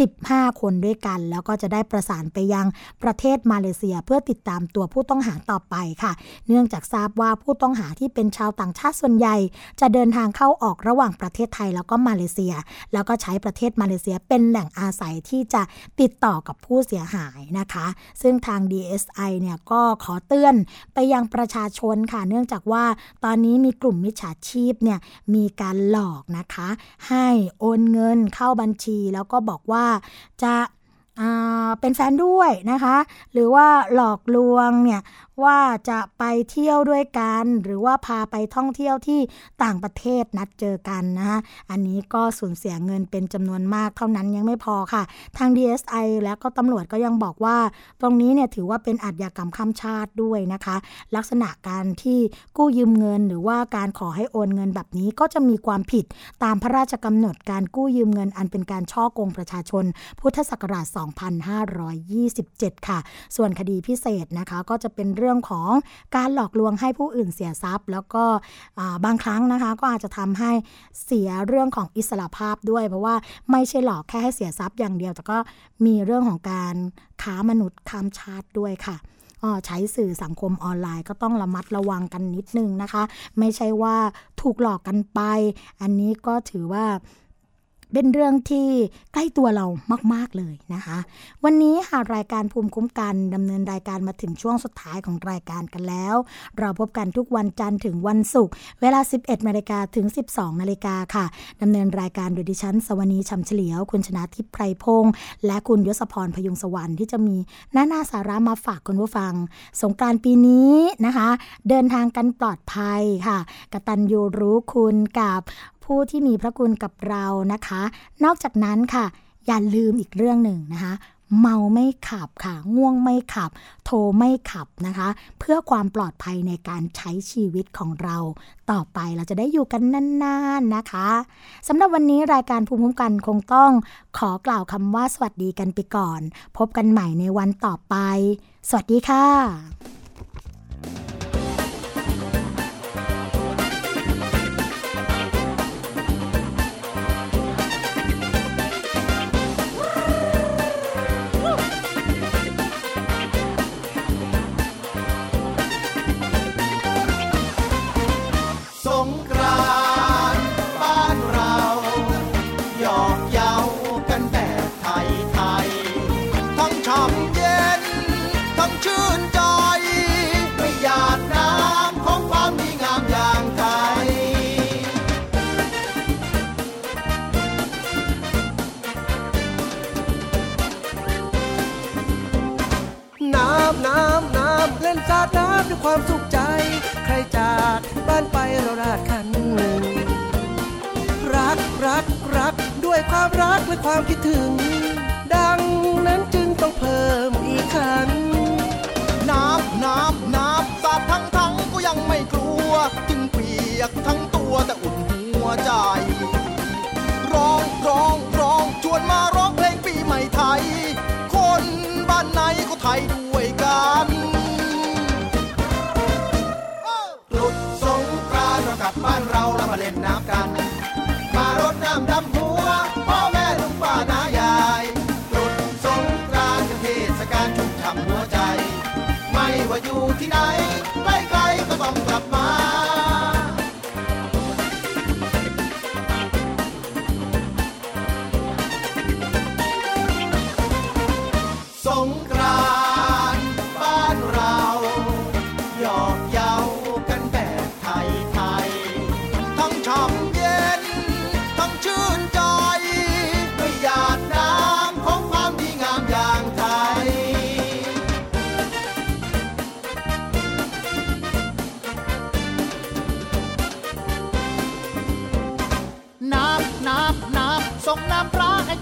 15 คนด้วยกัน แล้วก็จะได้ประสานไปยังประเทศมาเลเซียเพื่อติดตามตัวผู้ต้องหาต่อไปค่ะ เนื่องจากทราบว่าผู้ต้องหาที่เป็นชาวต่างชาติส่วนใหญ่ จะเดินทางเข้าออกระหว่างประเทศไทยแล้วก็มาเลเซีย แล้วก็ใช้ประเทศมาเลเซียเป็นแหล่งอาศัยที่จะติดต่อกับผู้เสียหายนะคะ ซึ่งทาง DSI เนี่ยก็ขอเตือนไปยังประชาชนค่ะ เนื่องจากว่าตอนนี้มีกลุ่มมิจฉาชีพเนี่ยมีการหลอกนะคะ ให้โอนเงินเข้าบัญชี แล้วก็บอกว่าจะ เป็นแฟนด้วยนะคะ หรือว่าหลอกลวงเนี่ยว่าจะไปเที่ยวด้วยกัน หรือว่าพาไปท่องเที่ยวที่ต่างประเทศนัดเจอกันนะคะอันนี้ก็สูญเสียเงินเป็นจำนวนมากเท่านั้นยังไม่พอค่ะ ทาง DSI แล้วก็ตำรวจก็ยังบอกว่า ตรงนี้เนี่ยถือว่าเป็นอาชญากรรมข้ามชาติด้วยนะคะ ลักษณะการที่กู้ยืมเงิน หรือว่าการขอให้โอนเงินแบบนี้ก็จะมีความผิดตามพระราชกำหนดการกู้ยืมเงิน อันเป็นการช่อกงประชาชน พุทธศักราช2527 ค่ะ ส่วนคดีพิเศษนะคะก็จะเป็นเรื่องของการหลอกลวงให้ผู้อื่นเสียทรัพย์ แล้วก็บางครั้งนะคะก็อาจจะทำให้เสียเรื่องของอิสระภาพด้วย เพราะว่าไม่ใช่หลอกแค่ให้เสียทรัพย์อย่างเดียว แต่ก็มีเรื่องของการค้ามนุษย์ข้ามชาติด้วยค่ะใช้สื่อสังคมออนไลน์ก็ต้องระมัดระวังกันนิดนึงนะคะ ไม่ใช่ว่าถูกหลอกกันไป อันนี้ก็ถือว่า เป็นเรื่องที่ใกล้ตัวเรามาก ๆ เลยนะคะ วันนี้หากรายการภูมิคุ้มกันดำเนินรายการมาถึงช่วงสุดท้ายของรายการกันแล้ว เราพบกันทุกวันจันทร์ถึงวันศุกร์เวลา 11นาฬิกาถึง 12นาฬิกาค่ะดำเนินรายการโดยดิฉัน สวนีชำเฉลียว คุณชนะทิพย์ไพรพงษ์และคุณยศพรพยุงสวรรค์ที่จะมีหน้าหน้าสาระมาฝากคุณผู้ฟัง สงการปีนี้นะคะ เดินทางกันปลอดภัยค่ะกตันยูรู้คุณกับ ผู้ที่มีพระคุณกับเรานะคะ นอกจากนั้นค่ะ อย่าลืมอีกเรื่องหนึ่งนะคะ เมาไม่ขับค่ะ ง่วงไม่ขับ โทรไม่ขับนะคะ เพื่อความปลอดภัยในการใช้ชีวิตของเรา ต่อไปเราจะได้อยู่กันนานๆนะคะสำหรับวันนี้รายการภูมิคุ้มกันคงต้อง ขอกล่าวคำว่าสวัสดีกันไปก่อน พบกันใหม่ในวันต่อไป สวัสดีค่ะ สาดน้ำด้วยความสุขใจ ใครจากบ้านไปเราราดคันรักรักรักด้วยความรักและความคิดถึง ดังนั้นจึงต้องเพิ่มอีกคันน้ำน้ำน้ำสาดทั้งทั้งก็ยังไม่กลัว จึงเปียกทั้งตัวแต่อุ่นหัวใจ ร้องร้องร้องชวนมาร้องเพลงปีใหม่ไทย แล้วมาเล่นน้ำกัน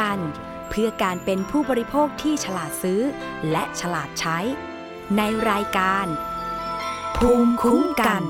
กัน เพื่อการเป็นผู้บริโภคที่ฉลาดซื้อ และฉลาดใช้ ในรายการ ภูมิคุ้มกัน